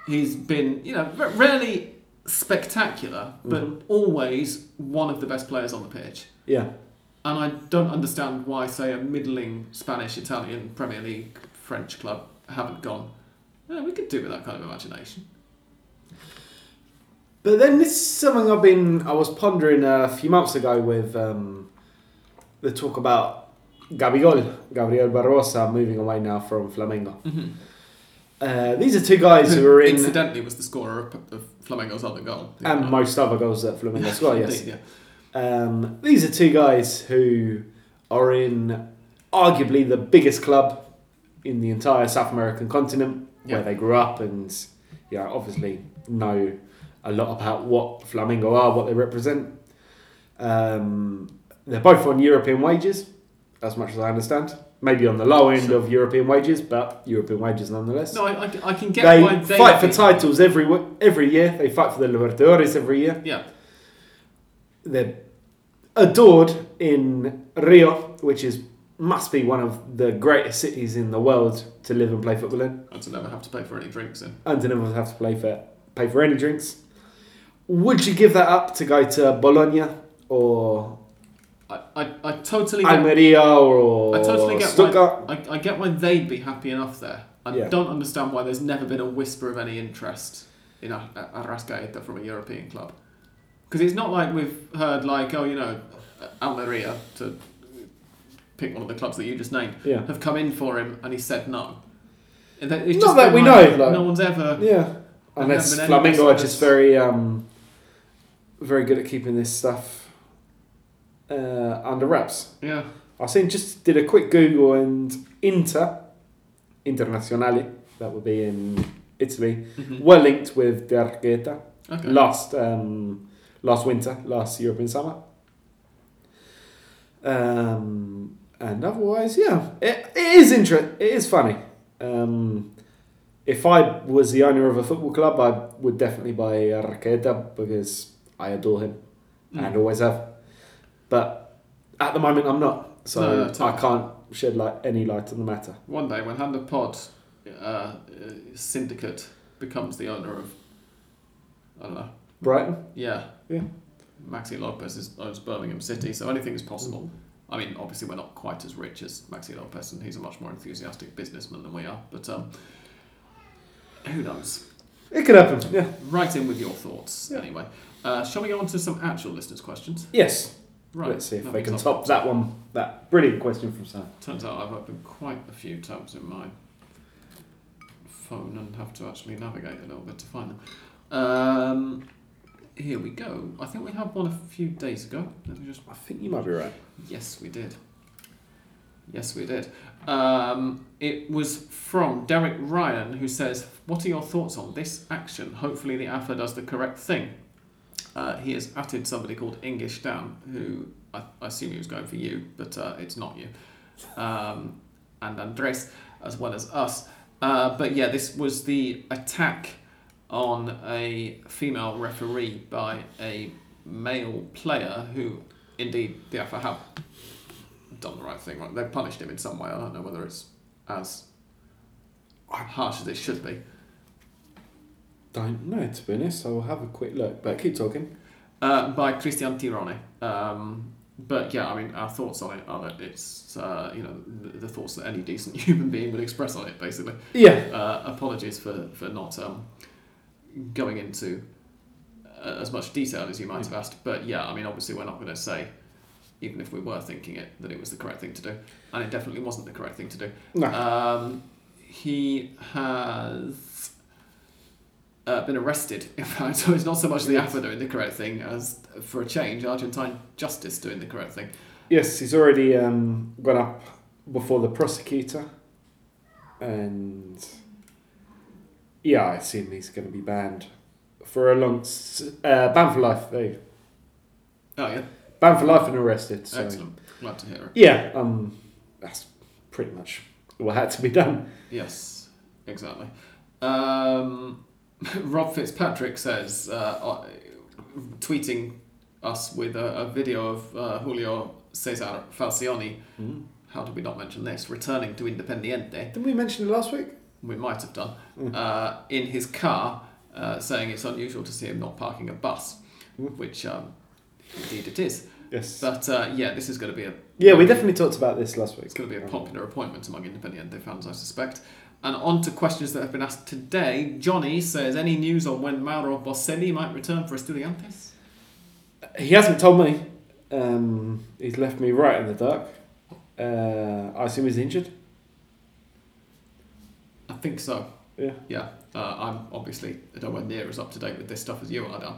he's been, you know, rarely spectacular, but Mhm. always one of the best players on the pitch. Yeah. And I don't understand why, say, a middling Spanish, Italian, Premier League, French club haven't gone. Yeah, we could do with that kind of imagination. But then this is something I've been I was pondering a few months ago with um, the talk about Gabigol, Gabriel Barbosa moving away now from Flamengo. Uh, these are two guys who are in Incidentally, was the scorer of, of Flamengo's other goal. and most other goals that Flamengo score. Yes, Indeed, yeah. um, these are two guys who are in arguably the biggest club in the entire South American continent, where they grew up, and yeah, obviously know a lot about what Flamengo are, what they represent. Um, they're both on European wages, as much as I understand. Maybe on the low end Sure. of European wages, but European wages nonetheless. No, I, I, I can get they why they fight for titles every every year. They fight for the Libertadores every year. Yeah, They're adored in Rio, which is must be one of the greatest cities in the world to live and play football in, and to never have to pay for any drinks in. and to never have to play for pay for any drinks. Would you give that up to go to Bologna or I, I, I totally get, Almeria or I totally get Stuttgart. why, I, I get why they'd be happy enough there. I Yeah. don't understand why there's never been a whisper of any interest in Ar- Arrascaeta from a European club. Because it's not like we've heard like, oh, you know, Almeria to pick one of the clubs that you just named Yeah. have come in for him and he said no. It's Not just that we like, know, like- no one's ever. Yeah. Unless Flamengo are just very um, very good at keeping this stuff uh, under wraps. Yeah. I seen just did a quick Google and Inter Internazionale that would be in Italy Mhm. were linked with De Arqueta Okay. last um, last winter, last European summer. Um, and otherwise, yeah, it, it is inter- It is funny. Um, if I was the owner of a football club, I would definitely buy Arqueta because I adore him Mm. and always have. But at the moment, I'm not, so No, no, I can't shed like any light on the matter. One day when of Pod uh, uh, Syndicate becomes the owner of, I don't know, Brighton, yeah. Yeah. Maxi Lopez is, owns Birmingham City, so anything is possible. I mean, obviously, we're not quite as rich as Maxi Lopez, and he's a much more enthusiastic businessman than we are, but um, who knows? it could happen. Yeah. Write in with your thoughts, Yeah. anyway. Uh, shall we go on to some actual listeners' questions? Yes. Right. Let's see if they can topic. top that one. That brilliant question from Sam. Turns out I've opened quite a few tabs in my phone and have to actually navigate a little bit to find them. Um, here we go. I think we had one a few days ago. Let me just. I think you might be right. Yes, we did. Yes, we did. Um, it was from Derek Ryan, who says, "What are your thoughts on this action? Hopefully, the AFA does the correct thing." Uh, he has atted somebody called English Dan, who I, I assume he was going for you, but uh, it's not you, um, and Andres, as well as us. Uh, but yeah, this was the attack on a female referee by a male player who, indeed, the AFA have done the right thing. Right, they've punished him in some way. I don't know whether it's as harsh as it should be. Don't know to be honest. I will have a quick look, but keep talking. Uh, by Christian Tirone. Um, but yeah, I mean, our thoughts on it are that it's, uh, you know, the, the thoughts that any decent human being would express on it, basically. Yeah. Uh, apologies for, for not um, going into uh, as much detail as you might have asked. But yeah, I mean, obviously, we're not going to say, even if we were thinking it, that it was the correct thing to do. And it definitely wasn't the correct thing to do. No. Um, he has uh, been arrested, in fact. So it's not so much the AFA doing the correct thing as, for a change, Argentine justice doing the correct thing. yes, he's already um, gone up before the prosecutor, and yeah, I assume he's going to be banned for a long uh, ban for life. Oh, yeah. ban for life and arrested. So Excellent. Glad to hear it. yeah, um, that's pretty much what had to be done. Yes, exactly. Um, Rob Fitzpatrick says, uh, uh, tweeting us with a, a video of uh, Julio Cesar Falcioni. How did we not mention this? Returning to Independiente. Didn't we mention it last week? we might have done, Mm. uh, in his car, uh, saying it's unusual to see him not parking a bus, Mm. which um, indeed it is. Yes. But uh, yeah, this is going to be a yeah, we definitely talked about this last week. it's going to be a popular appointment among Independiente fans, I suspect. And on to questions that have been asked today. Johnny says, any news on when Mauro Boselli might return for Estudiantes? He hasn't told me. Um, he's left me right in the dark. Uh, I assume he's injured. I think so. Yeah. Yeah, uh, I'm obviously nowhere near as up to date with this stuff as you are, Dan.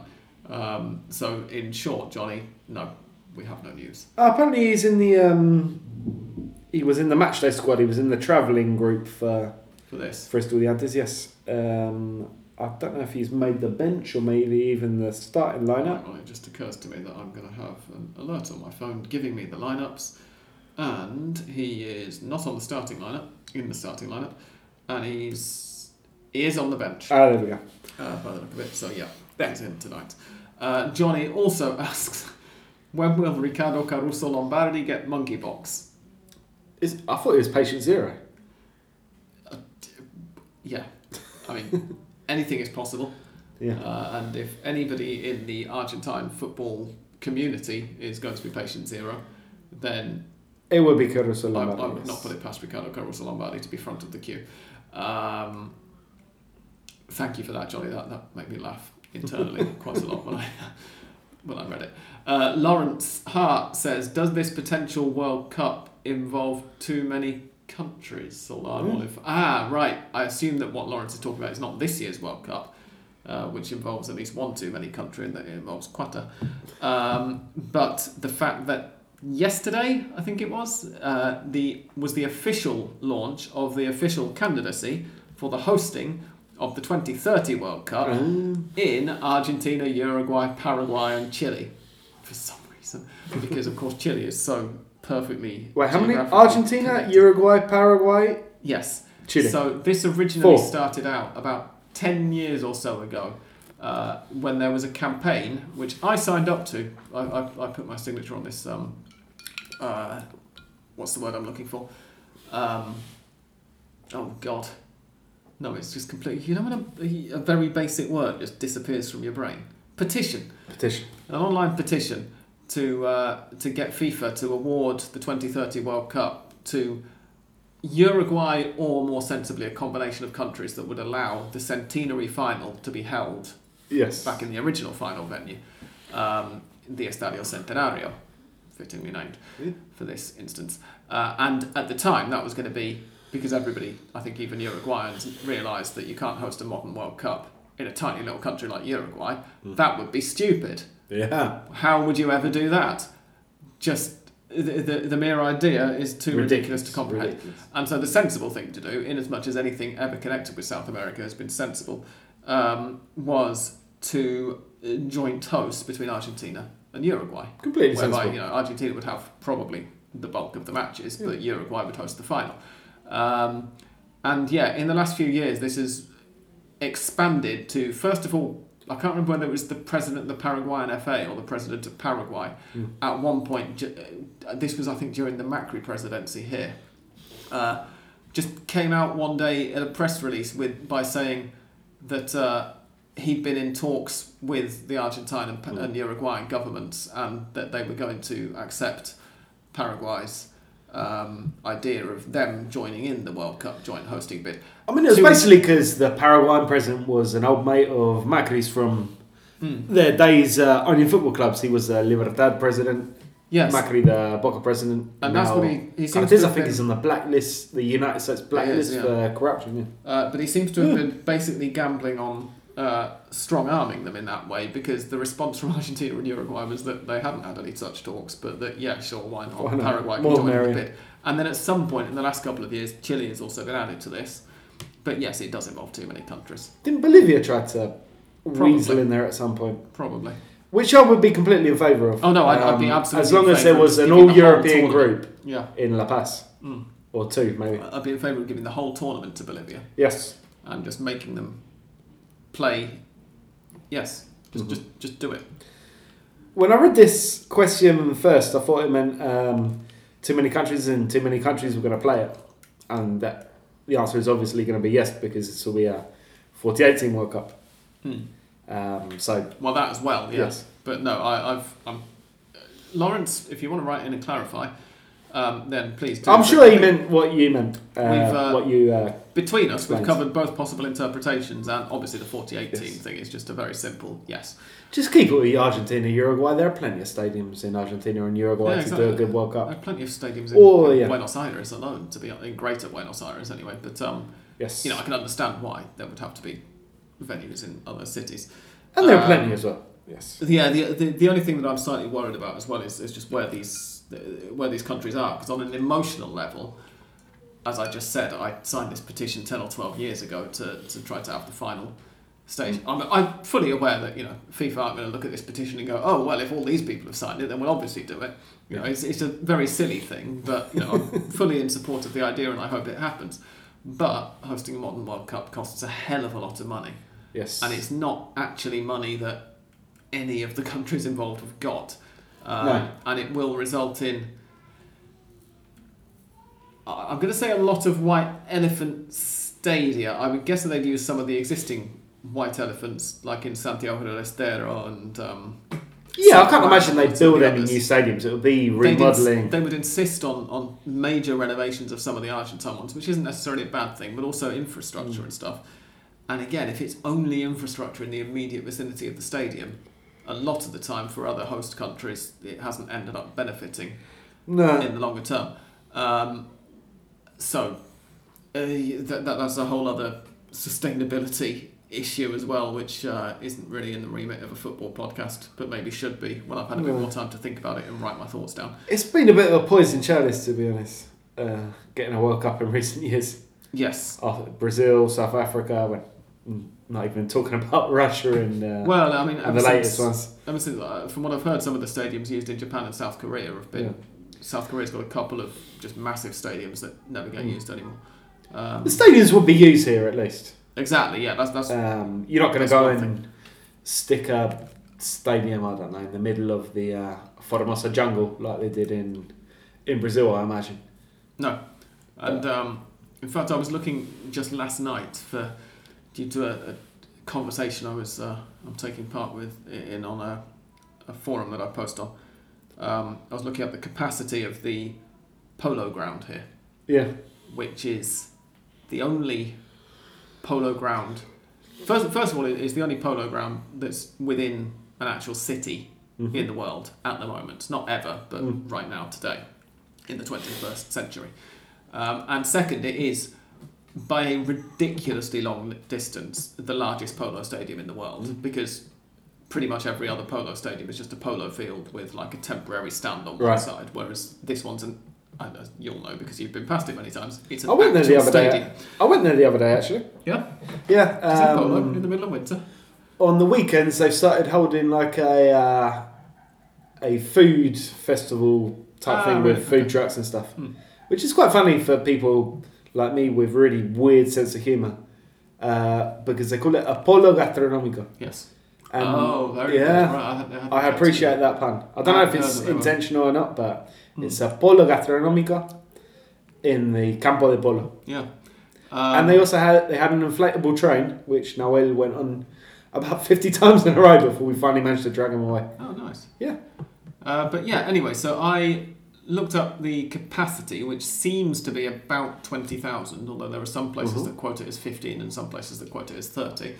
Um, so, in short, Johnny, no, we have no news. Uh, apparently, he's in the. Um, he was in the matchday squad. He was in the travelling group for For this, for Estudiantes. Yes. Um, I don't know if he's made the bench or maybe even the starting lineup. Well, it just occurs to me that I'm going to have an alert on my phone giving me the lineups, and he is not on the starting lineup, in the starting lineup, and he's he is on the bench Ah, there we go. uh, by the look of it. So yeah, that's him tonight. Uh, Johnny also asks, when will Ricardo Caruso Lombardi get monkeypox? Is I thought he was patient zero. Yeah, I mean, anything is possible. Yeah. Uh, and if anybody in the Argentine football community is going to be patient zero, then It would be Caruso I, Lombardi. I would yes. not put it past Ricardo Caruso Lombardi to be front of the queue. Um, thank you for that, Johnny. That that made me laugh internally quite a lot when I when I read it. Uh, Lawrence Hart says, "Does this potential World Cup involve too many countries?" Hmm. ah right. I assume that what Lawrence is talking about is not this year's World Cup. Uh, which involves at least one too many country and that involves Qatar. Um, but the fact that yesterday, I think it was, uh, the was the official launch of the official candidacy for the hosting of the 2030 World Cup Um, in Argentina, Uruguay, Paraguay, and Chile. For some reason, because of course Chile is so perfectly. wait, how many? Argentina, connected. Uruguay, Paraguay, Yes. Chile. So this originally Four. started out about 10 years or so ago uh, when there was a campaign which I signed up to. I, I, I put my signature on this. Um, uh, what's the word I'm looking for? Um, oh, God. No, it's just completely. You know when a, a very basic word just disappears from your brain? Petition petition. an online petition to uh, to get FIFA to award the 2030 World Cup to Uruguay or more sensibly a combination of countries that would allow the centenary final to be held Yes. back in the original final venue, um, the Estadio Centenario, fittingly named Yeah. for this instance. Uh, and at the time, that was going to be because everybody, I think even Uruguayans, realised that you can't host a modern World Cup in a tiny little country like Uruguay. That would be stupid. Yeah. How would you ever do that? Just the, the, the mere idea is too ridiculous, to comprehend. Ridiculous. And so the sensible thing to do, in as much as anything ever connected with South America has been sensible, um, was to uh, joint host between Argentina and Uruguay. Completely Whereby sensible. you know Argentina would have probably the bulk of the matches, but Uruguay would host the final. Um, and yeah, in the last few years, this has expanded to first of all, I can't remember whether it was the president of the Paraguayan FA or the president of Paraguay. Hmm. At one point, uh, this was I think during the Macri presidency here, uh, just came out one day at a press release with by saying that. Uh, He'd been in talks with the Argentine and, Hmm. and Uruguayan governments, and that they were going to accept Paraguay's um, idea of them joining in the World Cup joint hosting bid. I mean, it was Two- basically because the Paraguayan president was an old mate of Macri's from Hmm. their days uh, owning football clubs. He was the Libertad president, Yes, Macri the Boca president. and that's now what he, he seems to I think, been, is on the blacklist, the United States blacklist yeah. for corruption. Yeah. uh, but he seems to have been basically gambling on uh, strong arming them in that way because the response from Argentina and Uruguay was that they hadn't had any such talks, but that yeah, sure, why not? Why not? Paraguay can More join in merrier. bid. And then at some point in the last couple of years, Chile has also been added to this. But yes, it does involve too many countries, Didn't Bolivia try to Probably. weasel in there at some point? probably. Which I would be completely in favour of. Oh no, I'd, I'd be Um, absolutely As long as there was an giving the whole all-European group Yeah, in La Paz, mm. or two maybe. I'd be in favour of giving the whole tournament to Bolivia. Yes. and just making them play. Yes, just Mhm. just just do it. When I read this question first, I thought it meant um, too many countries and too many countries were going to play it, and that the answer is obviously going to be yes because this will be a 48 team World Cup. Um, so Well, that as well, yes. Yes. But no, I, I've I'm, Lawrence. If you want to write in and clarify, um, then please. do. I'm sure he meant what you meant. Uh, We've, uh, what you uh, Between us, we've covered both possible interpretations, and obviously the 48 Yes. thing is just a very simple yes. just keep it with Argentina, Uruguay. There are plenty of stadiums in Argentina and Uruguay Yeah, to do a good World There Cup. are plenty of stadiums in, Oh, in yeah. Buenos Aires alone, to be in Greater Buenos Aires anyway. But um, Yes, you know, I can understand why there would have to be venues in other cities. and there are um, plenty as well. Yes. Yeah, the, the the only thing that I'm slightly worried about as well is, is just where these where these countries are because on an emotional level, as I just said, I signed this petition ten or twelve years ago to, to try to have the final stage. Mm. I'm, I'm fully aware that you know FIFA aren't going to look at this petition and go, oh well, if all these people have signed it, then we'll obviously do it. You know, it's, it's a very silly thing, but you know, I'm fully in support of the idea and I hope it happens. But hosting a modern World Cup costs a hell of a lot of money Yes. and it's not actually money that any of the countries involved have got. Um, No. And it will result in, I'm going to say a lot of white elephant stadia. I would guess that they'd use some of the existing white elephants, like in Santiago del Estero and um, Yeah, I can't imagine they'd build the any others. new stadiums. It would be remodeling. they would insist on, on major renovations of some of the Argentine ones, which isn't necessarily a bad thing, but also infrastructure Mm. and stuff. And again, if it's only infrastructure in the immediate vicinity of the stadium, a lot of the time for other host countries, it hasn't ended up benefiting No. in the longer term. Um, so uh, that, that, that's a whole other sustainability issue as well, which uh, isn't really in the remit of a football podcast, but maybe should be when I've had a bit No. more time to think about it and write my thoughts down. It's been a bit of a poison chalice, to be honest. Uh, getting a World Cup in recent years. Yes. Brazil, South Africa, when, mm, not even talking about Russia and, uh, Well, I mean, and the latest since, ones. ever since uh, from what I've heard, some of the stadiums used in Japan and South Korea have been. Yeah. South Korea's got a couple of just massive stadiums that never get Mm. used anymore. Um, The stadiums would be used here at least. exactly. Yeah. That's that's Um, you're not going to go and stick a stadium, I don't know, in the middle of the uh, Formosa jungle like they did in in Brazil, I imagine. No. And um, in fact, I was looking just last night for due to a, a conversation I was uh, I'm taking part with in on a, a forum that I post on. Um, I was looking at the capacity of the polo ground here, Yeah. which is the only polo ground. First, first of all, it is the only polo ground that's within an actual city Mhm. in the world at the moment. Not ever, but Mm. right now, today, in the 21st century. Um, and second, it is by a ridiculously long distance the largest polo stadium in the world Mm. because pretty much every other polo stadium is just a polo field with like a temporary stand on one Right. side, whereas this one's an I know you'll know because you've been past it many times. It's an I went there the other day. stadium. I went there the other day actually. Yeah, Yeah. in polo um, in the middle of winter. on the weekends they've started holding like a uh, a food festival type Ah, thing really? with food trucks and stuff, Hmm. which is quite funny for people like me with really weird sense of humour. Uh, because they call it a polo gastronomico. Yes. And oh, very yeah, good. Right, I, had I appreciate that pun. I don't know if it's heard of it. intentional or not, but Hmm. it's a polo gastronomico in the Campo de Polo. Yeah. and Um, they also had they had an inflatable train, which Noel went on about fifty times in a row before we finally managed to drag him away. Oh, nice. Yeah. Uh, but yeah, anyway, so I looked up the capacity, which seems to be about 20,000, although there are some places Mhm. that quote it as 15 and some places that quote it as 30.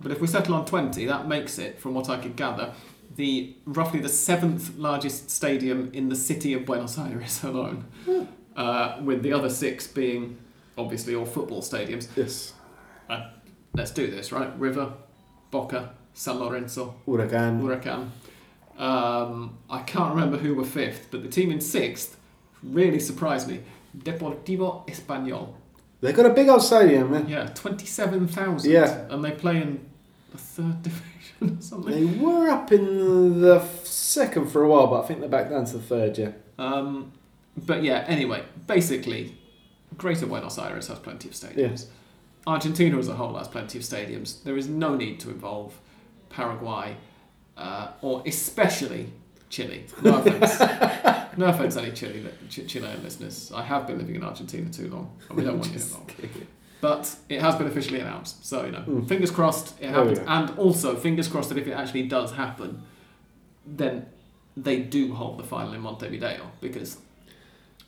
But if we settle on 20, that makes it, from what I could gather, the roughly the seventh largest stadium in the city of Buenos Aires alone, Hmm. uh, with the other six being obviously all football stadiums. Yes. Let's do this, right? River, Boca, San Lorenzo, Huracan. Huracan. Um, I can't remember who were fifth, but the team in sixth really surprised me. Deportivo Español. They got a big old stadium, man. Yeah, 27,000. Yeah. And they play in the third division or something. They were up in the second for a while, but I think they're back down to the third. Yeah. Um, but yeah, anyway, basically, Greater Buenos Aires has plenty of stadiums. Argentina as a whole has plenty of stadiums. There is no need to involve Paraguay uh, or especially Chile. No offense. no offense, any Chile, Ch- Chilean listeners. I have been living in Argentina too long, and we don't want you involved. But it has been officially announced, so you know, Mm. fingers crossed it happens. we go. And also, fingers crossed that if it actually does happen, then they do hold the final in Montevideo because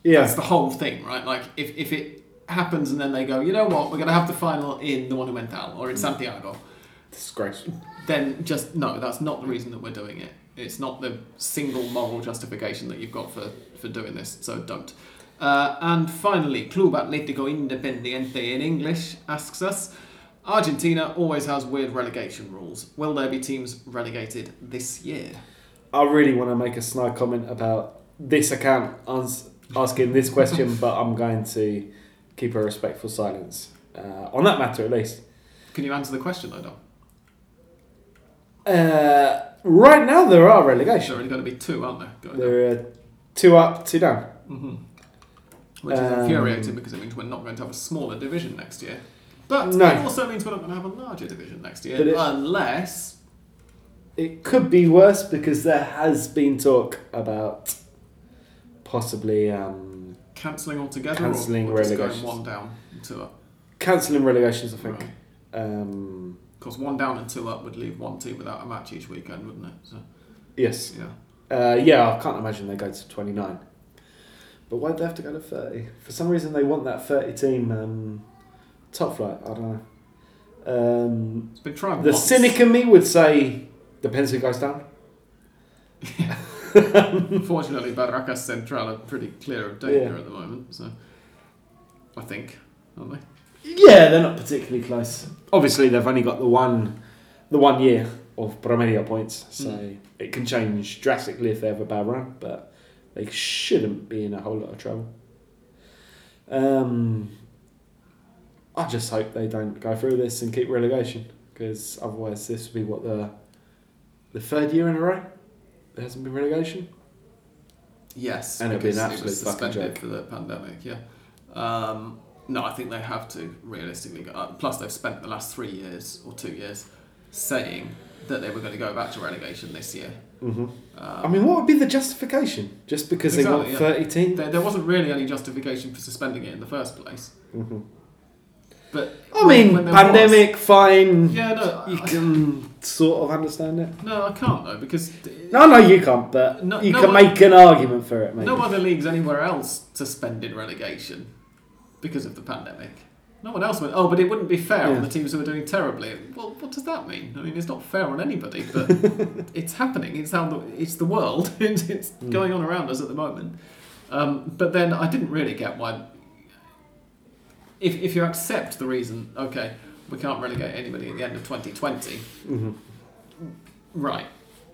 Yeah. that's the whole thing, right? Like if, if it happens and then they go, you know what, we're going to have the final in the Monumental or in Santiago, Disgrace. Then just no, that's not the reason that we're doing it. It's not the single moral justification that you've got for, for doing this, so don't. Uh, and finally, Club Atlético Independiente in English asks us Argentina always has weird relegation rules. Will there be teams relegated this year? I really want to make a snide comment about this account ans- asking this question, but I'm going to keep a respectful silence uh, on that matter, at least. Can you answer the question though, Dom? Uh, right now, there are relegations. There's relegation. already going to be two, aren't there? Going There are two up, two down. hmm Which is Um, infuriating because it means we're not going to have a smaller division next year. But No. it also means we're not going to have a larger division next year, it- unless It could be worse because there has been talk about possibly um, cancelling altogether Cancelling or, or going one down two up. cancelling relegations, I think. Right. Um, Of course, one down and two up would leave one team without a match each weekend, wouldn't it? So Yes. Yeah. Uh, yeah, I can't imagine they go to 29. But why'd they have to go to 30? For some reason, they want that 30 team um, top flight. I don't know. Um, It's been tried the once. cynic in me would say depends who goes down. Unfortunately, Barracas Central are pretty clear of danger Yeah. at the moment, so I think, aren't they? Yeah, they're not particularly close. Obviously, they've only got the one, the one year of Promedio points, so Mm. it can change drastically if they have a bad run. But they shouldn't be in a whole lot of trouble. Um, I just hope they don't go through this and keep relegation, because otherwise, this will be what the the third year in a row there hasn't been relegation. Yes, And it'd be an because it absolute was fucking suspended for the pandemic. Yeah. Um, no, I think they have to realistically go. Uh, plus, they've spent the last three years or two years saying that they were going to go back to relegation this year. Mm-hmm. Um, I mean, what would be the justification? Just because they want Exactly, yeah. thirty teams? there, there wasn't really any justification for suspending it in the first place. Mm-hmm. But I mean, when pandemic, fine. yeah, no, You I- can sort of understand it. no, I can't though because No, no, you can't, but No- you no can one- make an argument for it, maybe. no other leagues anywhere else suspended relegation because of the pandemic. No one else went. Oh, but it wouldn't be fair Yeah. on the teams who are doing terribly. Well, what does that mean? I mean, it's not fair on anybody, but it's happening. It's how the, it's the world. It's, it's Mm. going on around us at the moment. Um, but then I didn't really get why. If if you accept the reason, okay, we can't relegate anybody at the end of 2020. Mhm. Right,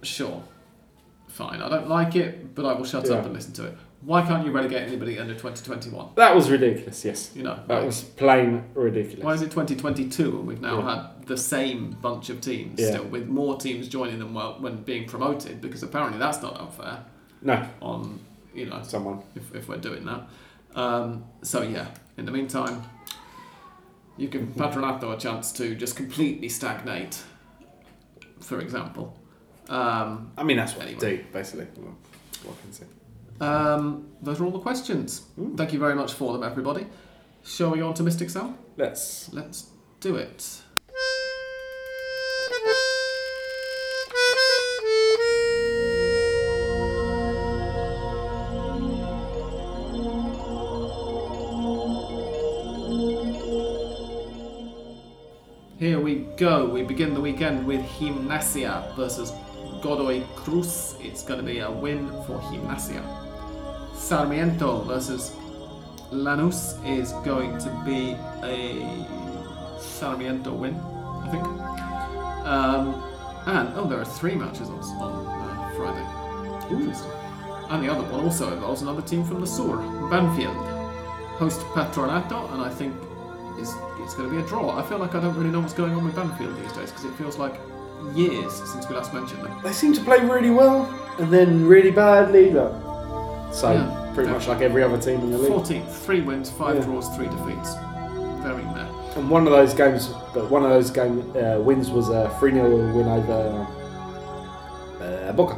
sure, fine. I don't like it, but I will shut Yeah. up and listen to it. Why can't you relegate anybody under 2021? That was ridiculous, yes. You know, That like, was plain ridiculous. why is it 2022 and we've now Yeah. had the same bunch of teams Yeah. still with more teams joining them when being promoted? Because apparently that's not unfair No, on you know someone. if, if we're doing that. Um, so yeah, in the meantime, you give Patronato a chance to just completely stagnate. For example. Um, I mean, that's what Anyway. they do, basically. Well, What can I say? Um, those are all the questions. Mm. Thank you very much for them, everybody. Shall we go on to Mystic Cell? Let's. Let's do it. Here we go. We begin the weekend with Gimnasia versus Godoy Cruz. It's going to be a win for Gimnasia. Sarmiento versus Lanús is going to be a Sarmiento win, I think. Um, and oh, there are three matches on, on uh, Friday. Interesting. And the other one also involves another team from the Sur, Banfield, host Patronato, and I think is it's going to be a draw. I feel like I don't really know what's going on with Banfield these days because it feels like years since we last mentioned them. They seem to play really well and then really badly. Like, so, Yeah. pretty much like every other team in the league. 14th, three wins, five Yeah. draws, three defeats. Very meh. And one of those games, but one of those game uh, wins was a 3 0 win over uh, Boca,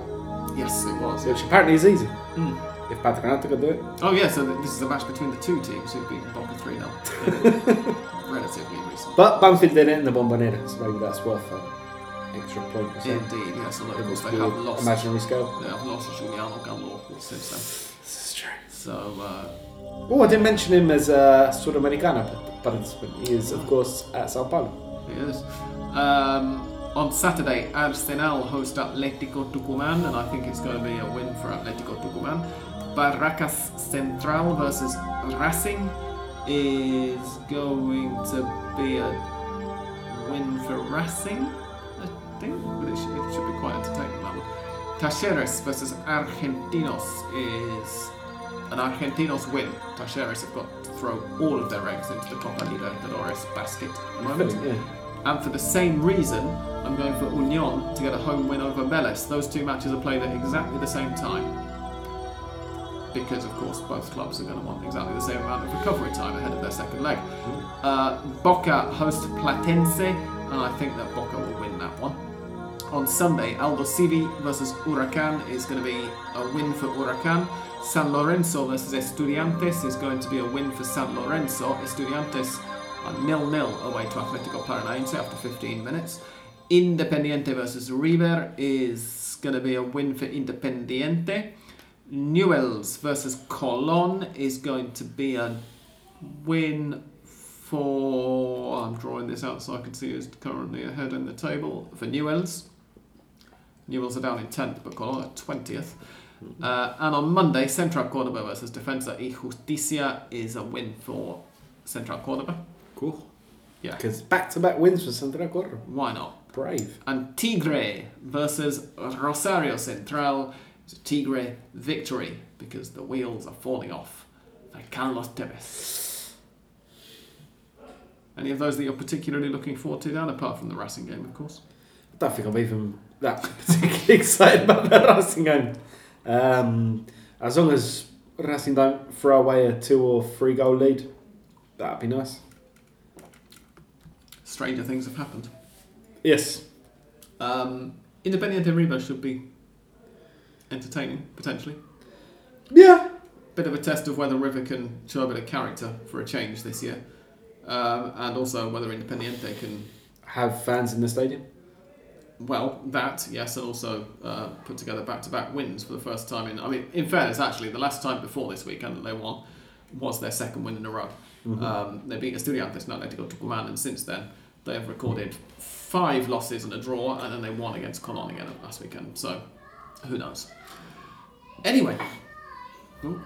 Yes, it was. which apparently is easy. Mm. If Patronato could do it. Oh yeah, so this is a match between the two teams who've beaten Boca 3 0. Relatively recent. But Banfield did it in the Bombonera, so maybe that's worth an extra point or something. Indeed, yes, although of course they have lost. imaginary scale. They have lost Giuliano Galoppo since then. This is true. So, uh, Oh, I didn't mention him as a Sudamericana participant. He is, of course, at Sao Paulo. he is. Um, on Saturday, Arsenal host Atletico Tucumán, and I think it's going to be a win for Atletico Tucumán. Barracas Central versus Racing is going to be a win for Racing, I think, but it should, it should be quite entertaining that one. Talleres versus Argentinos is an Argentinos win. Talleres have got to throw all of their eggs into the Copa Libertadores basket at the moment. Yeah. And for the same reason, I'm going for Union to get a home win over Vélez. Those two matches are played at exactly the same time. Because, of course, both clubs are going to want exactly the same amount of recovery time ahead of their second leg. Uh, Boca host Platense, and I think that Boca will win that one. On Sunday, Aldosivi versus Huracan is going to be a win for Huracan. San Lorenzo versus Estudiantes is going to be a win for San Lorenzo. Estudiantes are nil-nil away to Atletico Paranaense after 15 minutes. Independiente versus River is going to be a win for Independiente. Newells versus Colon is going to be a win for. I'm drawing this out so I can see who's currently ahead in the table for Newells. Newells are down in 10th, but Colon are 20th. Uh, and on Monday, Central Cordoba versus Defensa y Justicia is a win for Central Cordoba. Cool. Yeah. Because back to back wins for Central Córdoba. Why not? Brave. And Tigre versus Rosario Central. It's a Tigre victory because the wheels are falling off for Carlos Tevez. Any of those that you're particularly looking forward to, Dan, apart from the Racing game, of course? I don't think I'm even that particularly excited about the Racing game. Um, as long as Racing don't throw away a two or three goal lead, that'd be nice. Stranger things have happened. Yes. Um, Independiente River should be entertaining, potentially. Yeah. Bit of a test of whether River can show a bit of character for a change this year. Um, and also whether Independiente can Have fans in the stadium. Well, that yes, and also uh, put together back-to-back wins for the first time in. I mean, in fairness, actually, the last time before this weekend that they won was their second win in a row. Um, they beat Estudiantes and Atletico Tucumán, and since then they have recorded five losses and a draw, and then they won against Colón again last weekend. So, who knows? Anyway, oh,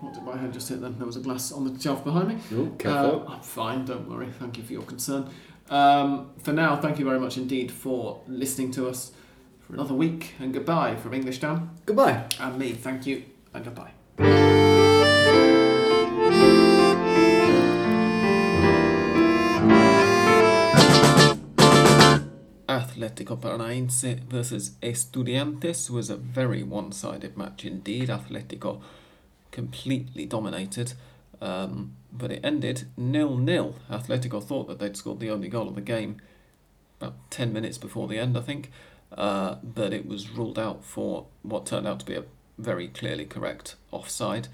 what did my hand just hit? Then there was a glass on the shelf behind me. Oh, careful. Uh, I'm fine, don't worry. Thank you for your concern. Um, for now, thank you very much indeed for listening to us for another week, and goodbye from English Dan Goodbye. and me. Thank you, and goodbye. Atletico Paranaense versus Estudiantes was a very one sided match indeed. Atletico completely dominated, um, but it ended nil nil. Atletico thought that they'd scored the only goal of the game about 10 minutes before the end, I think, uh, but it was ruled out for what turned out to be a very clearly correct offside.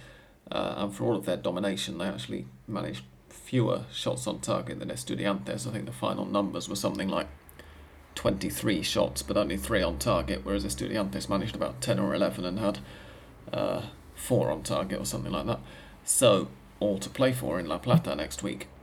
Uh, and for all of their domination, they actually managed fewer shots on target than Estudiantes. I think the final numbers were something like 23 shots, but only three on target, whereas Estudiantes managed about 10 or 11 and had uh, four on target or something like that. So, all to play for in La Plata next week.